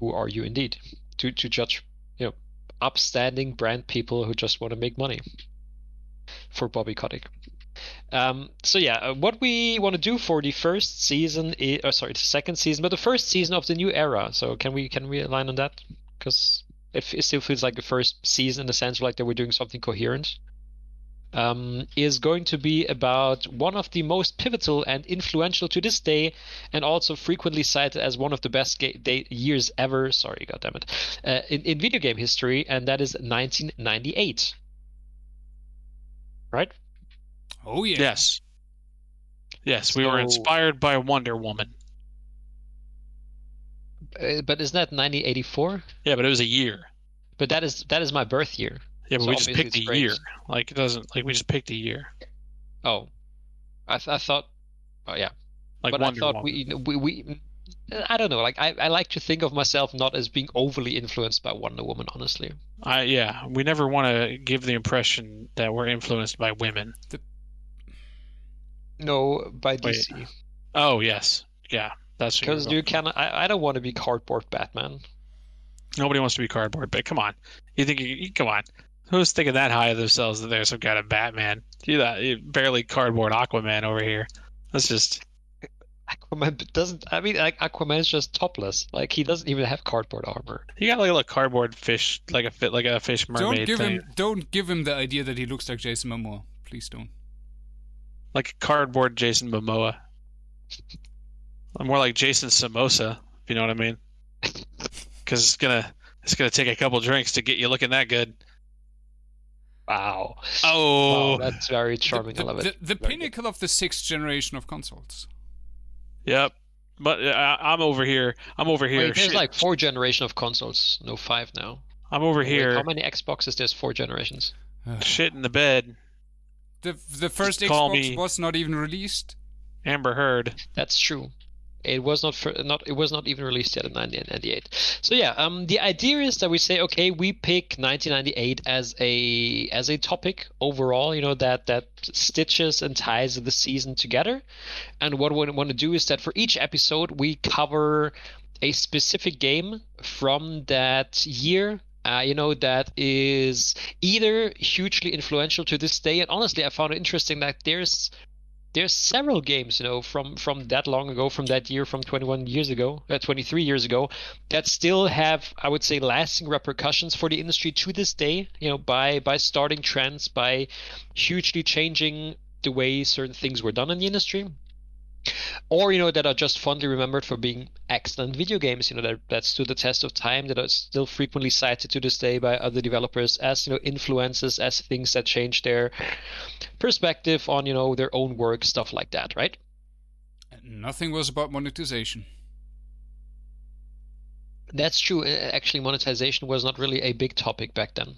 Who are you indeed to to judge? You know, upstanding brand people who just want to make money. For Bobby Kotick. Um, so yeah, uh, what we want to do for the first season, is, uh, sorry, the second season, but the first season of the new era. So can we can we align on that? Because it, it still feels like the first season in the sense like that we're doing something coherent. Um, is going to be about one of the most pivotal and influential to this day, and also frequently cited as one of the best ga- day- years ever. Sorry, goddammit, uh, in in video game history, and that is 1998. Right? Oh yeah. Yes. Yes, we were inspired by Wonder Woman. Uh, but isn't that 1984? Yeah, but it was a year. But that is that is my birth year. Yeah, but So we just picked a year. Like it doesn't like we just picked a year. Oh, I th- I thought. Oh yeah, Like but Wonder I thought Woman. we, we we. I don't know. Like I, I like to think of myself not as being overly influenced by Wonder Woman. Honestly, I yeah, we never want to give the impression that we're influenced by women. no, by Wait. DC. Oh yes, yeah, that's what Because you can. I, I don't want to be cardboard Batman. Nobody wants to be cardboard, but come on. You think you, you come on? Who's thinking that high of themselves that they're some kind of Batman? You that you barely cardboard Aquaman over here. That's just Aquaman doesn't. I mean, like Aquaman is just topless. Like he doesn't even have cardboard armor. He got like a little cardboard fish, like a fit, like a fish mermaid Don't give thing, him don't give him the idea that he looks like Jason Momoa. Please don't. like a cardboard Jason Momoa. I'm more like Jason Samosa, if you know what I mean. Because it's gonna it's gonna take a couple drinks to get you looking that good. Wow. Oh, Wow, that's very charming. The, I love it. the Very good. pinnacle of the sixth generation of consoles. yep. But uh, I, I'm over here. I'm over here. Wait, there's shit- like four generation of consoles, no five now. I'm over Wait, here. how many Xboxes? There's four generations. Shit in the bed. The the first call Xbox me- was not even released. Amber Heard. That's true. It was not for, not it was not even released yet in 1998. So yeah, um, the idea is that we say okay, we pick 1998 as a as a topic overall. You know that that stitches and ties the season together. And what we want to do is that for each episode we cover a specific game from that year. Uh, you know that is either hugely influential to this day, and honestly, I found it interesting that there's there's several games, you know, from from that long ago, from that year, from 21 years ago, uh, 23 years ago, that still have, I would say, lasting repercussions for the industry to this day. You know, by by starting trends, by hugely changing the way certain things were done in the industry. Or you know that are just fondly remembered for being excellent video games. You know that that stood the test of time. That are still frequently cited to this day by other developers as you know influences, as things that change their perspective on you know their own work stuff like that right And nothing was about monetization. that's true actually monetization was not really a big topic back then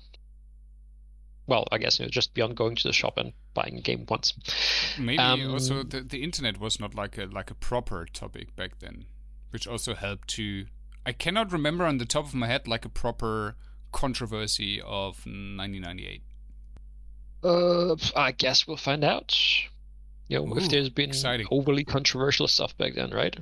well i guess you know just beyond going to the shop and buying a game once Maybe Um, also the, the internet was not like a like a proper topic back then, which also helped to. I cannot remember on the top of my head like a proper controversy of 1998. uh i guess we'll find out you know if there's been exciting. overly controversial stuff back then right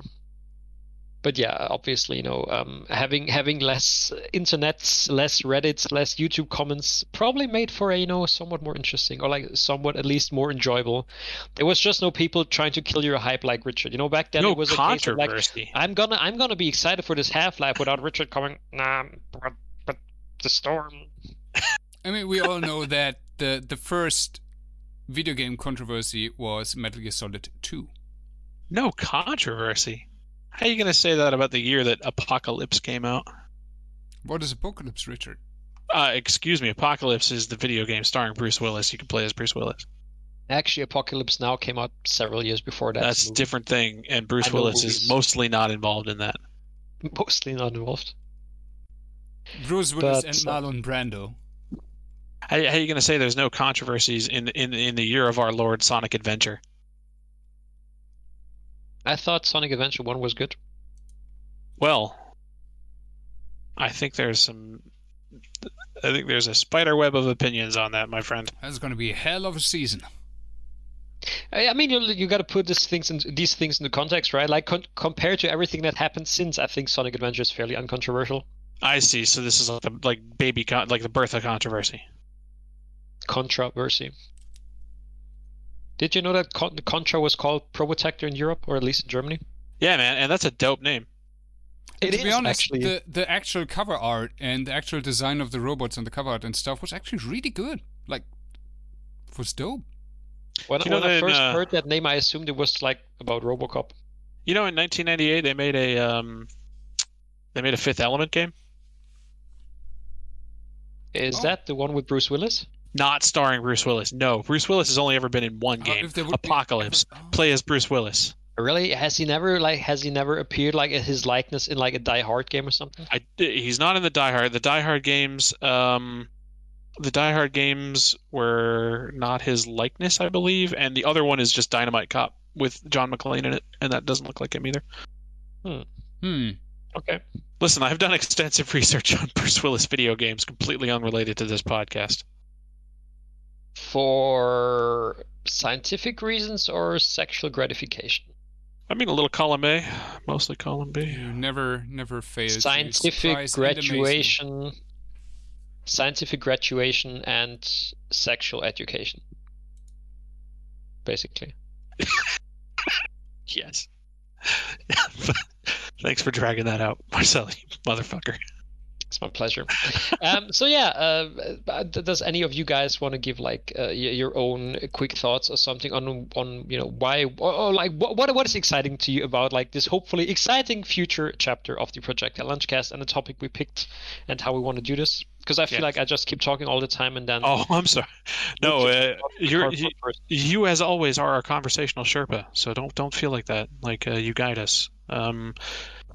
but yeah obviously you know um, having having less internets less reddits less youtube comments probably made for a you know somewhat more interesting or like somewhat at least more enjoyable there was just no people trying to kill your hype like richard you know back then no it was a case of like controversy. i'm gonna i'm gonna be excited for this half-life without richard coming nah but, but the storm I mean, we all know that the the first video game controversy was Metal Gear Solid 2. no controversy. How are you gonna say that about the year that Apocalypse came out? What is Apocalypse, Richard? Uh, excuse me, Apocalypse is the video game starring Bruce Willis. You can play as Bruce Willis. Actually, Apocalypse Now came out several years before that. That's a different thing, and Bruce I know Willis is movies. mostly not involved in that. Mostly not involved. Bruce Willis But, and uh, Marlon Brando. How, how are you going to say there's no controversies in in in the year of our Lord Sonic Adventure? I thought Sonic Adventure 1 was good. Well, I think there's some. I think there's a spider web of opinions on that, my friend. That's going to be a hell of a season. Uh, I I mean, you you got to put these things in these things into context, right? Like con- compared to everything that happened since, I think Sonic Adventure is fairly uncontroversial. I see. So this is like the like baby con- like the birth of controversy. Controversy. Did you know that Con- the Contra was called Probotector in Europe, or at least in Germany? Yeah, man, and that's a dope name. It to be honest, actually. the the actual cover art and the actual design of the robots and the cover art and stuff was actually really good. Like, was dope. When, You know when I that, first uh, heard that name, I assumed it was like about RoboCop. You know, in 1998 they made a um, they made a Fifth Element game, Is Oh. that the one with Bruce Willis? Not starring Bruce Willis. No, Bruce Willis has only ever been in one Uh, game. if there be Apocalypse. ever- oh. Play as Bruce Willis. Really? Has he never like has he never appeared like his likeness in like a Die Hard game or something? I, he's not in the Die Hard. The Die Hard games, um, the Die Hard games were not his likeness, I believe, and the other one is just Dynamite Cop with John McClane in it, and that doesn't look like him either. Hmm. Hmm. Okay. Listen, I've done extensive research on Bruce Willis video games, completely unrelated to this podcast. For scientific reasons or sexual gratification? I mean, a little column A, mostly column B. You never, never fail. Scientific surprise and amaze me. graduation, scientific graduation, and sexual education. Basically. Yes. Thanks for dragging that out, Marcel, you motherfucker. It's my pleasure. um, so yeah, uh, uh, does any of you guys want to give like uh, your own quick thoughts or something on on you know why or, or like what what what is exciting to you about like this hopefully exciting future chapter of the Projectile Lunchcast and the topic we picked and how we want to do this? Because I feel like I just keep talking all the time and then Oh, I'm sorry. No, uh, you're you, you as always are our conversational Sherpa, so don't don't feel like that. Like uh, you guide us. Um,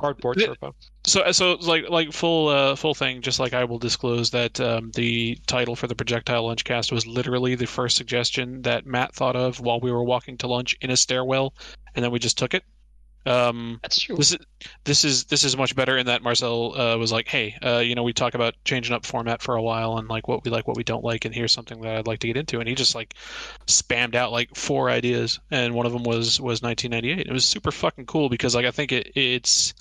cardboard the- Sherpa. so so like like full uh, full thing. Just like I will disclose that um, the title for the projectile lunch cast was literally the first suggestion that Matt thought of while we were walking to lunch in a stairwell, and then we just took it. Um, That's true. this is this is this is much better in that Marcel uh, was like, hey, uh, you know, we talk about changing up format for a while and like what we like, what we don't like, and here's something that I'd like to get into, and he just like spammed out like four ideas, and one of them was was 1998. It was super fucking cool because like I think it it's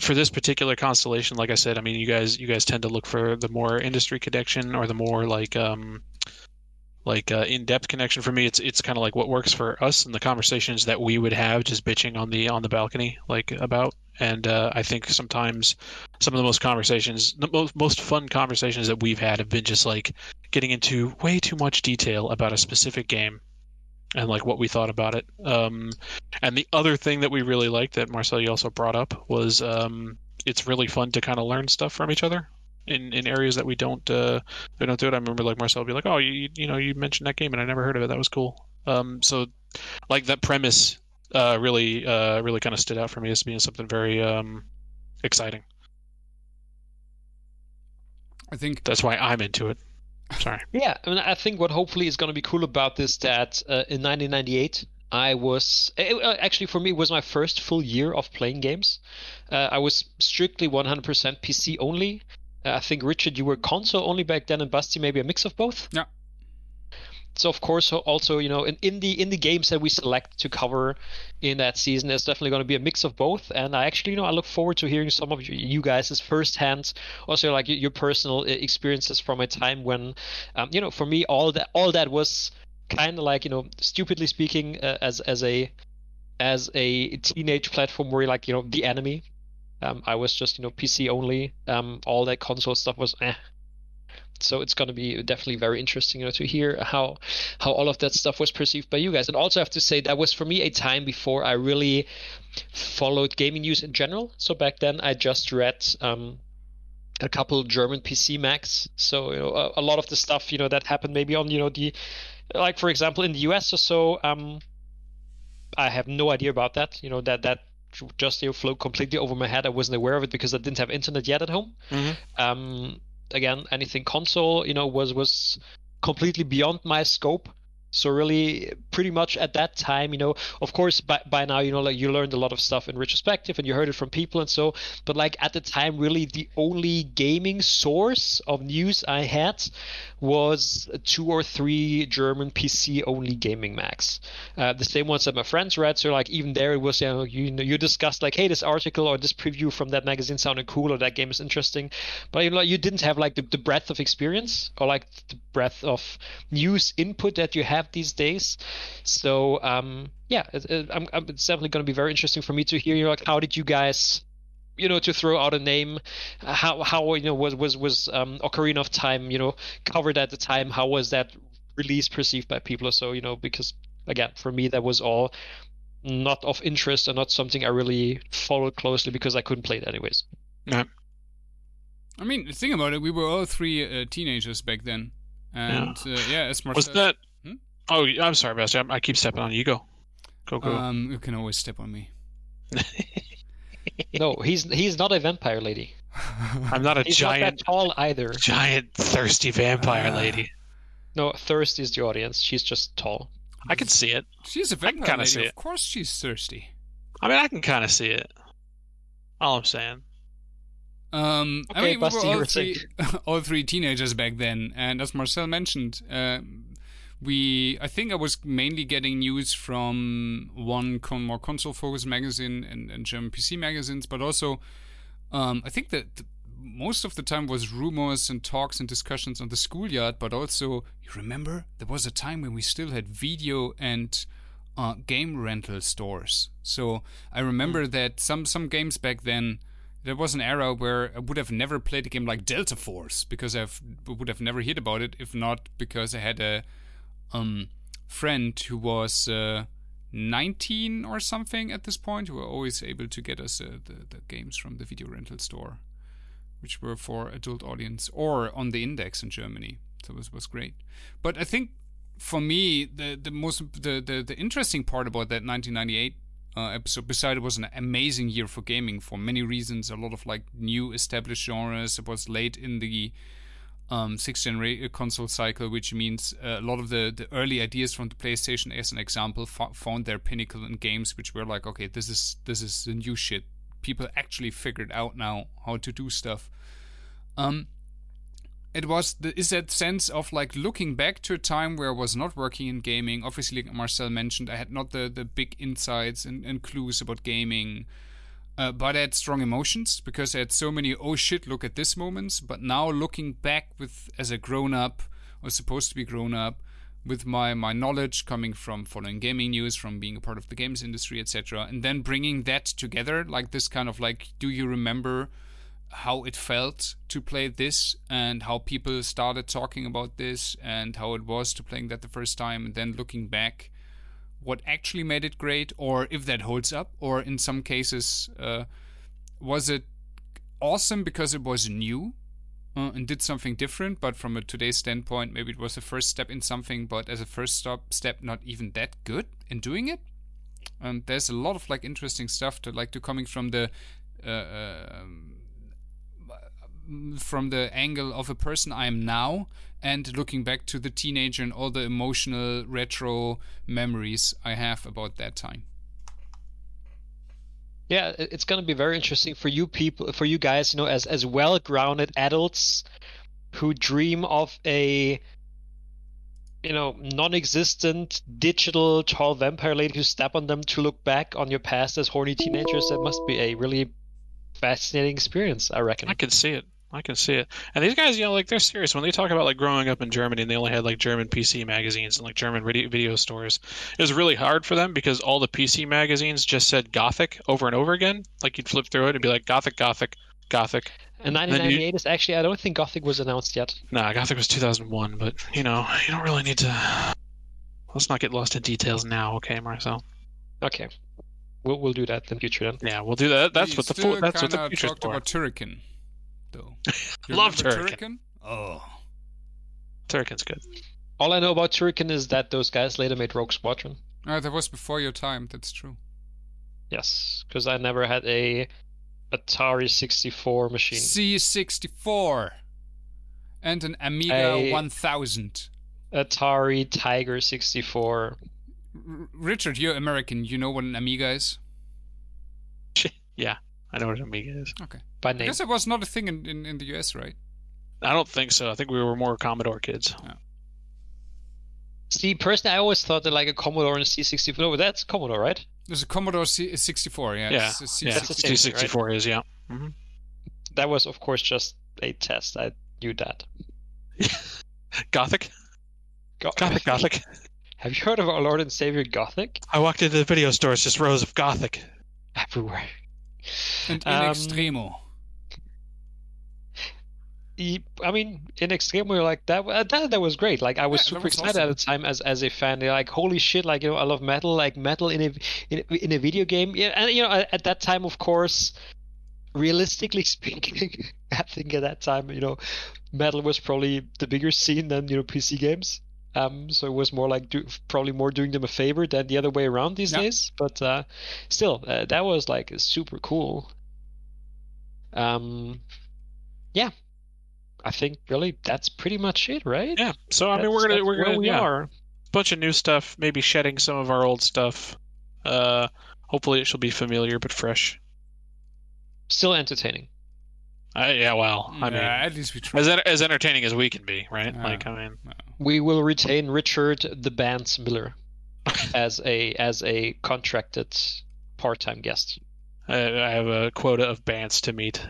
for this particular constellation. Like I said, I mean, you guys you guys tend to look for the more industry connection or the more like um like uh, in-depth connection for me it's it's kind of like what works for us and the conversations that we would have just bitching on the on the balcony like about and uh, I think sometimes some of the most conversations the most most fun conversations that we've had have been just like getting into way too much detail about a specific game and like what we thought about it um, and the other thing that we really liked that Marcel you also brought up was um, it's really fun to kind of learn stuff from each other in, in areas that we don't uh, we don't do it. I remember like Marcel would be like, "Oh, you you know you mentioned that game and I never heard of it. That was cool." Um, so like that premise uh, really uh, really kind of stood out for me as being something very um, exciting. I think That's why I'm into it. Sorry. Yeah, I mean, I think what hopefully is going to be cool about this that uh, in 1998 I was it, uh, actually for me it was my first full year of playing games. Uh, I was strictly 100% PC only. Uh, I think Richard, you were console only back then, and Basti maybe a mix of both. Yeah. So of course, also you know, in, in the in the games that we select to cover in that season, there's definitely going to be a mix of both. And I actually, you know, I look forward to hearing some of you, guys' firsthand, also like your, your personal uh, experiences from a time when, um, you know, for me, all that all that was kind of like you know, stupidly speaking, uh, as as a as a teenage platform where like you know the enemy. Um, I was just you know PC only. Um, all that console stuff was eh. So it's going to be definitely very interesting, you know, to hear how how all of that stuff was perceived by you guys. And also, I have to say that was for me a time before I really followed gaming news in general. So back then, I just read um, a couple German PC Macs. So you know, a, a lot of the stuff you know that happened maybe on you know the like for example in the US or so, um, I have no idea about that. You know that that just you know, flew completely over my head. I wasn't aware of it because I didn't have internet yet at home. Mhm. Um, again, anything console, you know, was was completely beyond my scope. So really, pretty much at that time, you know, of course, by, by now, you know, like you learned a lot of stuff in retrospective, and you heard it from people and so. But like at the time, really, the only gaming source of news I had was two or three German PC only gaming mags. Uh, the same ones that my friends read. So like even there, it was you know you you discussed like, hey, this article or this preview from that magazine sounded cool or that game is interesting, but you know you didn't have like the, the breadth of experience or like the breadth of news input that you have these days. So um, yeah, it, it, I'm, I'm, it's definitely going to be very interesting for me to hear you know, like how did you guys you know to throw out a name uh, how how you know was was was um ocarina of time you know covered at the time how was that release perceived by people or so you know because again for me that was all not of interest and not something i really followed closely because i couldn't play it anyways Yeah. I mean, think about it. We were all three uh, teenagers back then, and yeah, uh, yeah as Marcel, Was that? Oh, I'm sorry, Basti. I, I keep stepping on you. Go, go, go. um, you can always step on me. no he's he's not a vampire lady I'm not a he's giant, not that tall either giant thirsty vampire Ah. lady. no thirst is the audience she's just tall I can see it. she's a can vampire kinda lady. see Of course, she's thirsty. I mean, I can kind of see it. All I'm saying. Um, I Okay, mean, we were all three, all three teenagers back then, and as Marcel mentioned, um, we I think I was mainly getting news from one con- more console-focused magazine and, and German PC magazines, but also um, I think that the, most of the time was rumors and talks and discussions on the schoolyard, but also you remember there was a time when we still had video and uh, game rental stores. So I remember that some some games back then there was an era where I would have never played a game like Delta Force because I would have never heard about it if not because I had a um, friend who was uh, 19 or something at this point who were always able to get us uh, the, the games from the video rental store, which were for adult audience or on the index in Germany. So it was, was great. But I think for me, the, the most the, the, the interesting part about that 1998 uh, episode, besides it was an amazing year for gaming for many reasons, a lot of like new established genres. It was late in the um, sixth generation console cycle, which means uh, a lot of the, the early ideas from the PlayStation, as an example, fo- found their pinnacle in games which were like, okay, this is this is the new shit. People actually figured out now how to do stuff. Um, it was the, is that sense of like looking back to a time where I was not working in gaming. Obviously, like Marcel mentioned, I had not the, the big insights and, and clues about gaming. Uh, but I had strong emotions because I had so many oh shit look at this moments. But now looking back with as a grown up or supposed to be grown up with my my knowledge coming from following gaming news, from being a part of the games industry, etc., and then bringing that together like this kind of like, do you remember how it felt to play this and how people started talking about this and how it was to playing that the first time and then looking back what actually made it great or if that holds up or in some cases uh, was it awesome because it was new uh, and did something different but from a today's standpoint maybe it was the first step in something but as a first stop step not even that good in doing it? And there's a lot of like interesting stuff to like to coming from the uh, um, from the angle of a person I am now and looking back to the teenager and all the emotional retro memories I have about that time. Yeah, it's going to be very interesting for you people, for you guys, you know, as as well-grounded adults who dream of a you know, non-existent digital tall vampire lady who step on them to look back on your past as horny teenagers. That must be a really fascinating experience, I reckon. I can see it. I can see it. And these guys, you know, like they're serious when they talk about like growing up in Germany and they only had like German PC magazines and like German video, video stores. It was really hard for them because all the PC magazines just said Gothic over and over again. Like you'd flip through it and be like Gothic, Gothic, Gothic. And 1998 is actually, I don't think Gothic was announced yet. Nah, Gothic was 2001, but you know, you don't really need to. Let's not get lost in details now, okay, Marcel? Okay, we'll we'll do that in the future then. Yeah, we'll do that. That's We what the still fu- that's what the kinda talked for. about Turrican, though. You Love remember Turrican. Oh, Turrican's good. All I know about Turrican is that those guys later made Rogue Squadron. Uh, that was before your time. That's true. Yes, because I never had a Atari 64 machine. C64 and an Amiga A- 1000. Atari Tiger 64. R- Richard, you're American. You know what an Amiga is? Yeah, I know what an Amiga is. By I name. guess it was not a thing in, in, in the US, right? I don't think so. I think we were more Commodore kids. See, personally, I always thought that like a Commodore and a C64. No, that's Commodore, right? There's a Commodore C- 64, yeah. Yeah, it's a Yeah, That's the C64. right? is yeah. hmm That was, of course, just a test. I knew that. Gothic, Go- Gothic, Gothic. Have you heard of our Lord and Savior Gothic? I walked into the video store. It's just rows of Gothic. Everywhere. And in Um, Extremo. I mean, In Extremo, we were like that. uh, That that was great. Like I was Yeah, super was excited awesome. at the time as as a fan. They're like, holy shit! Like you know, I love metal. Like metal in a in, in a video game. Yeah, and you know, at, at that time, of course, realistically speaking, I think at that time, you know, metal was probably the bigger scene than you know PC games. Um, so it was more like do, probably more doing them a favor than the other way around these Yeah. days. But uh, still, uh, that was like super cool. Um, yeah, I think really that's pretty much it, right? Yeah. So I mean, we're gonna we're gonna we yeah, are. bunch of new stuff. Maybe shedding some of our old stuff. Uh, hopefully it shall be familiar but fresh. Still entertaining. Uh, yeah. Well, I mean, yeah, at least we tried. as as entertaining as we can be, right? Yeah. Like, I mean, We will retain Richard the Bands Miller as a as a contracted part-time guest. I, I have a quota of bands to meet.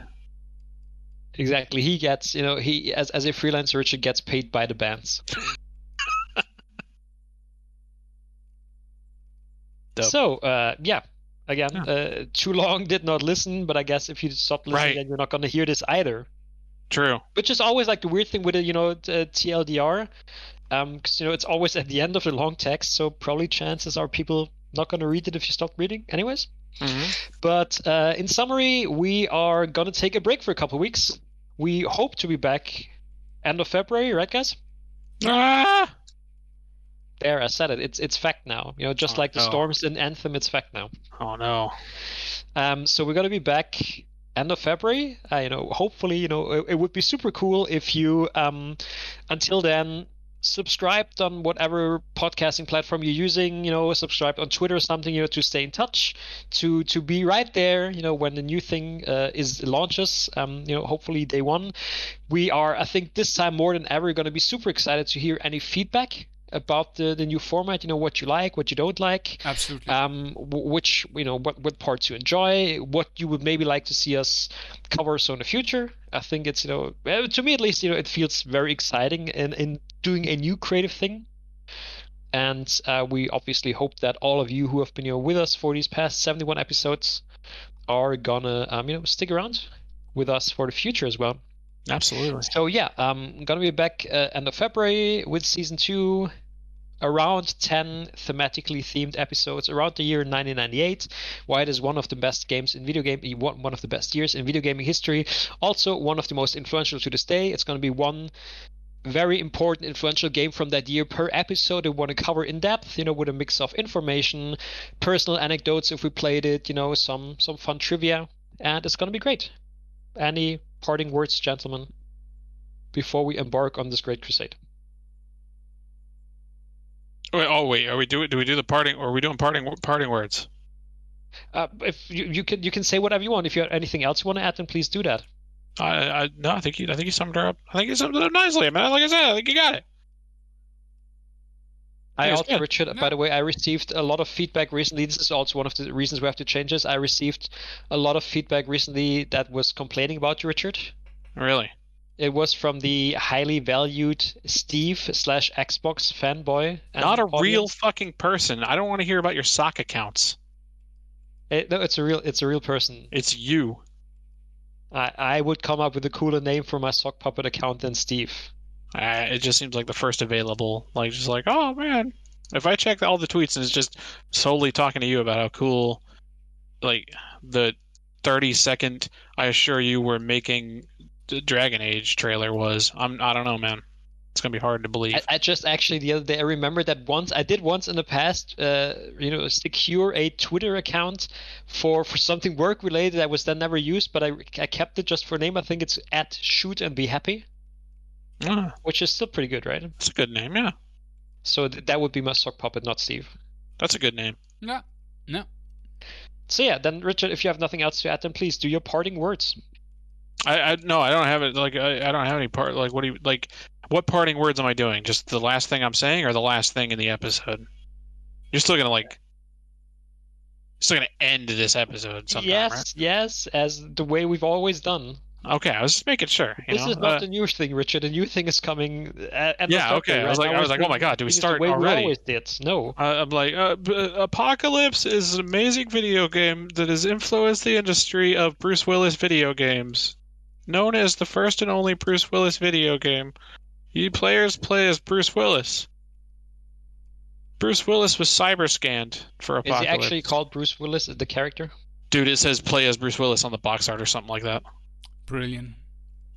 Exactly. He gets, you know, he as as a freelancer, Richard gets paid by the bands. So, uh, yeah. Again, Yeah. uh, too long did not listen, but I guess if you stop listening, Right. then you're not going to hear this either. True. Which is always like the weird thing with it, you know, t- uh, TLDR, because you know it's always at the end of the long text, so probably chances are people not going to read it if you stop reading, anyways. hmm But uh, in summary, we are gonna take a break for a couple weeks. We hope to be back end of February, right, guys? Ah! There, I said it. It's it's fact now. You know, just Oh, like the no. storms in Anthem, it's fact now. Oh no. Um, so we're gonna be back end of February. Uh, you know, hopefully, you know, it, it would be super cool if you, um, until then, subscribed on whatever podcasting platform you're using. You know, subscribed on Twitter or something. You know, to stay in touch, to to be right there. You know, when the new thing uh, is launches. Um, you know, hopefully day one. We are, I think, this time more than ever, going to be super excited to hear any feedback about the the new format. You know, what you like, what you don't like Absolutely. um, which you know what what parts you enjoy, what you would maybe like to see us cover so in the future. I think it's you know to me at least you know it feels very exciting in in doing a new creative thing. And uh, we obviously hope that all of you who have been you know, with us for these past 71 episodes are gonna um, you know stick around with us for the future as well. Absolutely. So yeah, um, I'm gonna be back uh, end of February with season two, around 10 thematically themed episodes around the year 1998. Why it is one of the best games in video game, one one of the best years in video gaming history. Also one of the most influential to this day. It's gonna be one very important influential game from that year per episode we want to cover in depth you know with a mix of information personal anecdotes if we played it you know some some fun trivia and it's going to be great any parting words gentlemen before we embark on this great crusade Wait, oh wait, are we do do we do the parting? Or are we doing parting parting words? uh, if you, you can you can say whatever you want if you have anything else you want to add then please do that I, I no, I think you I think you summed her up. I think you summed it up nicely, man. Like I said, I think you got it. I also, good. Richard, by the way, I received a lot of feedback recently. This is also one of the reasons we have to change this. I received a lot of feedback recently that was complaining about you, Richard. Really? It was from the highly valued Steve slash Xbox fanboy. Not a real fucking person. I don't want to hear about your sock accounts. It- no, it's a real. It's a real person. It's you. I, I would come up with a cooler name for my sock puppet account than Steve. Uh, it just seems like the first available. Like just like, oh man. If I check all the tweets and it's just solely talking to you about how cool, like the thirty second, I assure you, we're making the Dragon Age trailer was. I'm. I don't know, man. It's gonna be hard to believe. I, I just actually the other day I remember that once I did once in the past, uh, you know, secure a Twitter account for for something work related that was then never used, but I I kept it just for name. I think it's at shoot and be happy, Ah, which is still pretty good, right? that's a good name. Yeah, So th- that would be my sock puppet, not Steve. that's a good name. No, no. So yeah, then Richard, if you have nothing else to add, then please do your parting words. I, I no, I don't have it. Like I, I don't have any part. Like what do you like? What parting words am I doing? Just the last thing I'm saying, or the last thing in the episode? You're still gonna like. Still gonna end this episode sometime, yes, right? yes, as the way we've always done. Okay, I was just making sure. You this know? is not Uh, the new thing, Richard. The new thing is coming. Uh, of Yeah, okay. February, I was like- I was like, oh my God, do we start the already? We always did. No. I- I'm like, uh, Apocalypse is an amazing video game that has influenced the industry of Bruce Willis video games. Known as the first and only Bruce Willis video game. You players play as Bruce Willis. Bruce Willis was cyber scanned for Apocalypse. Is he actually called Bruce Willis, the character? Dude, it says play as Bruce Willis on the box art or something like that. Brilliant.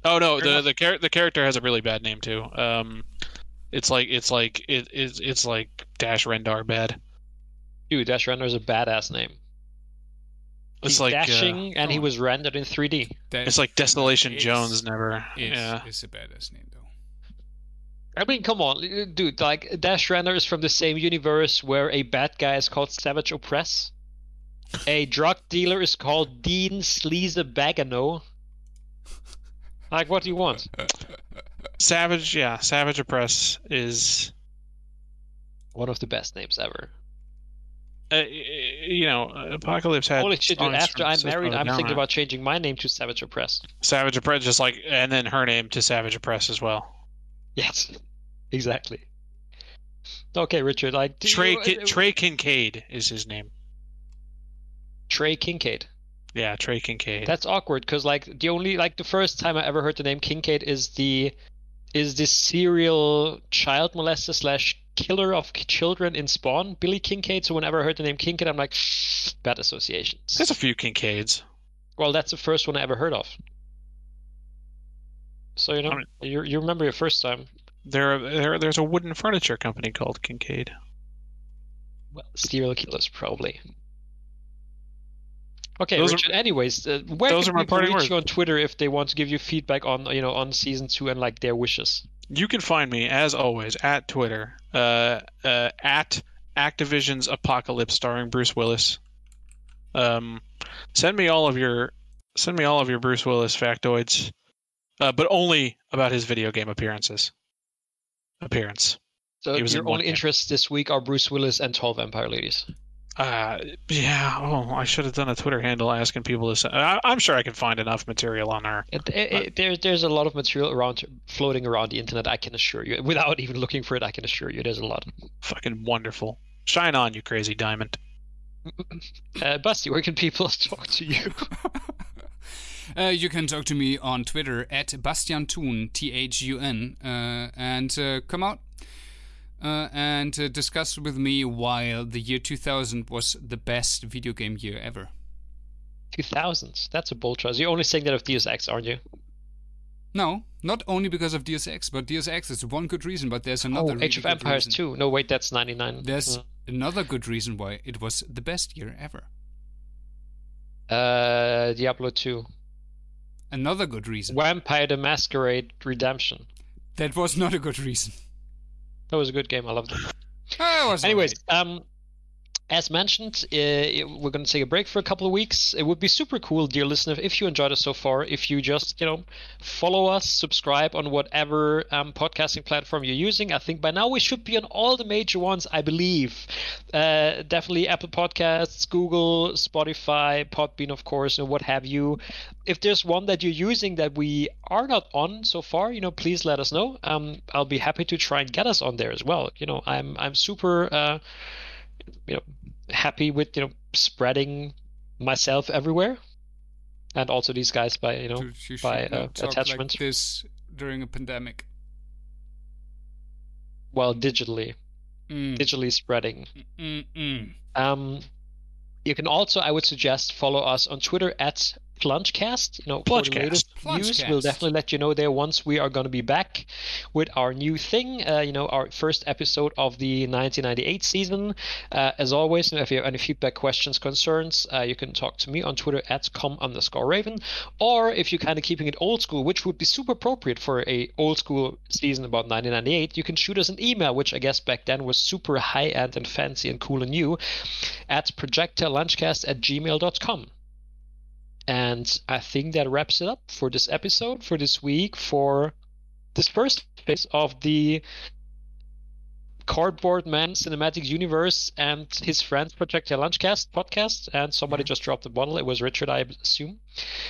Oh no, the the, char- the character has a really bad name too. Um, it's like it's like it, it's it's like Dash Rendar bad. Dude, Dash Rendar is a badass name. It's He's like uh, dashing, and he oh. was rendered in 3D. That it's like Desolation It's- Jones never. is, yeah. is a badass name though. I mean, come on, dude. Like Dash Rendar is from the same universe where a bad guy is called Savage Oppress, A drug dealer is called Dean Sleaze Bagano. Like, what do you want? Savage, yeah, Savage Oppress is, One of the best names ever. uh, you know, Apocalypse had. Holy shit, dude! After I'm married, of a I'm Down, thinking about changing my name to Savage Oppress. Savage Oppress, just like, and then her name to Savage Oppress as well. Yes, exactly. Okay, Richard. Like do Trey you- Ki- Trey Kincaid is his name. Trey Kincaid. Yeah, Trey Kincaid. That's awkward because like the only like the first time I ever heard the name Kincaid is the is this serial child molester slash killer of children in Spawn, Billy Kincaid. So whenever I heard the name Kincaid, I'm like bad associations. There's a few Kincaids. Well, that's the first one I ever heard of. So you know, I mean- you you remember your first time. There, there, there's a wooden furniture company called Kincaid. Well, serial killers probably. Okay, Those are- anyways, uh, where those can are people reach words. you on Twitter if they want to give you feedback on you know on season two and like their wishes? You can find me as always at Twitter, uh, uh, at Activision's Apocalypse, starring Bruce Willis. Um, send me all of your send me all of your Bruce Willis factoids, uh, but only about his video game appearances. Appearance. So your only interests this week are Bruce Willis and Tall Vampire Ladies. Uh, yeah. Oh, I should have done a Twitter handle asking people to send. I, I'm sure I can find enough material on there. It, it, it, there's there's a lot of material around floating around the internet. I can assure you, without even looking for it, I can assure you, there's a lot. Fucking wonderful. Shine on, you crazy diamond. Uh, Basti, where can people talk to you? Uh, you can talk to me on Twitter at Bastian Thun, T H U N, uh, and uh, come out uh, and uh, discuss with me why the year 2000 was the best video game year ever. 2000s. That's a bold choice. You're only saying that of Deus Ex, aren't you? No, not only because of Deus Ex, but Deus Ex is one good reason, but there's another oh, really Age of Empires reason. 2. No, wait, that's 99. There's another good reason why it was the best year ever. Uh, Diablo 2. Another good reason. Vampire the Masquerade Redemption. That was not a good reason. That was a good game. I loved it. Anyways, um, as mentioned, uh, we're going to take a break for a couple of weeks. It would be super cool, dear listener, if you enjoyed us so far, if you just, you know, follow us, subscribe on whatever um, podcasting platform you're using. I think by now we should be on all the major ones, I believe. Uh, definitely Apple Podcasts, Google, Spotify, Podbean, of course, and what have you. If there's one that you're using that we are not on so far, you know, please let us know. Um, I'll be happy to try and get us on there as well. You know, I'm I'm super. Uh, you know happy with you know spreading myself everywhere and also these guys by you know You by, uh, attachment. like this during a pandemic. well digitally Mm, digitally spreading mm, mm. um you can also i would suggest follow us on twitter at Lunchcast. You know, for the latest Lunchcast. news, we'll definitely let you know there once we are going to be back with our new thing. Uh, you know, our first episode of the 1998 season. Uh, as always, you know, if you have any feedback, questions, concerns, uh, you can talk to me on Twitter at com underscore raven, or if you're kind of keeping it old school, which would be super appropriate for a old school season about 1998, you can shoot us an email, which I guess back then was super high end and fancy and cool and new, at projectilelunchcast at gmail.com. And I think that wraps it up for this episode, for this week, for this first phase of the Cardboard Man Cinematic Universe and his friends Projectile Lunchcast podcast. And somebody just dropped the bottle. It was Richard, I assume.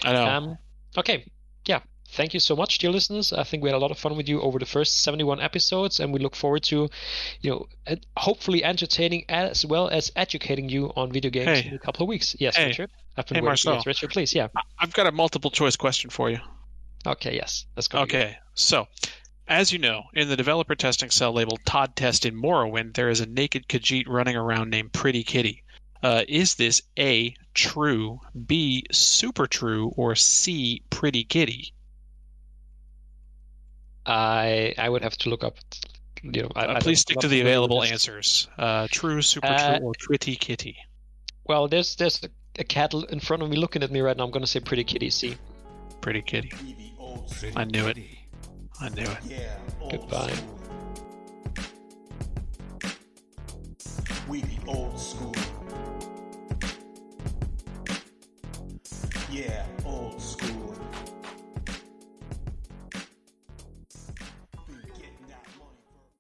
I know. Um, okay, yeah. Thank you so much, dear listeners. I think we had a lot of fun with you over the first 71 episodes, and we look forward to, you know, hopefully entertaining as well as educating you on video games Hey. in a couple of weeks. Yes, Hey. Richard. I've been Hey. Marcel. Yes, Richard, please. Yeah. I've got a multiple choice question for you. Okay. Yes. Let's go. Okay, so as you know, in the developer testing cell labeled Todd Test in Morrowind, there is a naked Khajiit running around named Pretty Kitty. Uh, is this A, true, B, super true, or C, Pretty Kitty? I I would have to look up. You know, I, Uh, I please don't stick to the available list. answers. Uh, true, super Uh, true, or Pretty Kitty? Well, there's there's a, a cat in front of me looking at me right now. I'm gonna say pretty kitty. See. Pretty Kitty. I knew it. I knew it. Yeah, Goodbye. We the old school. Yeah, old school.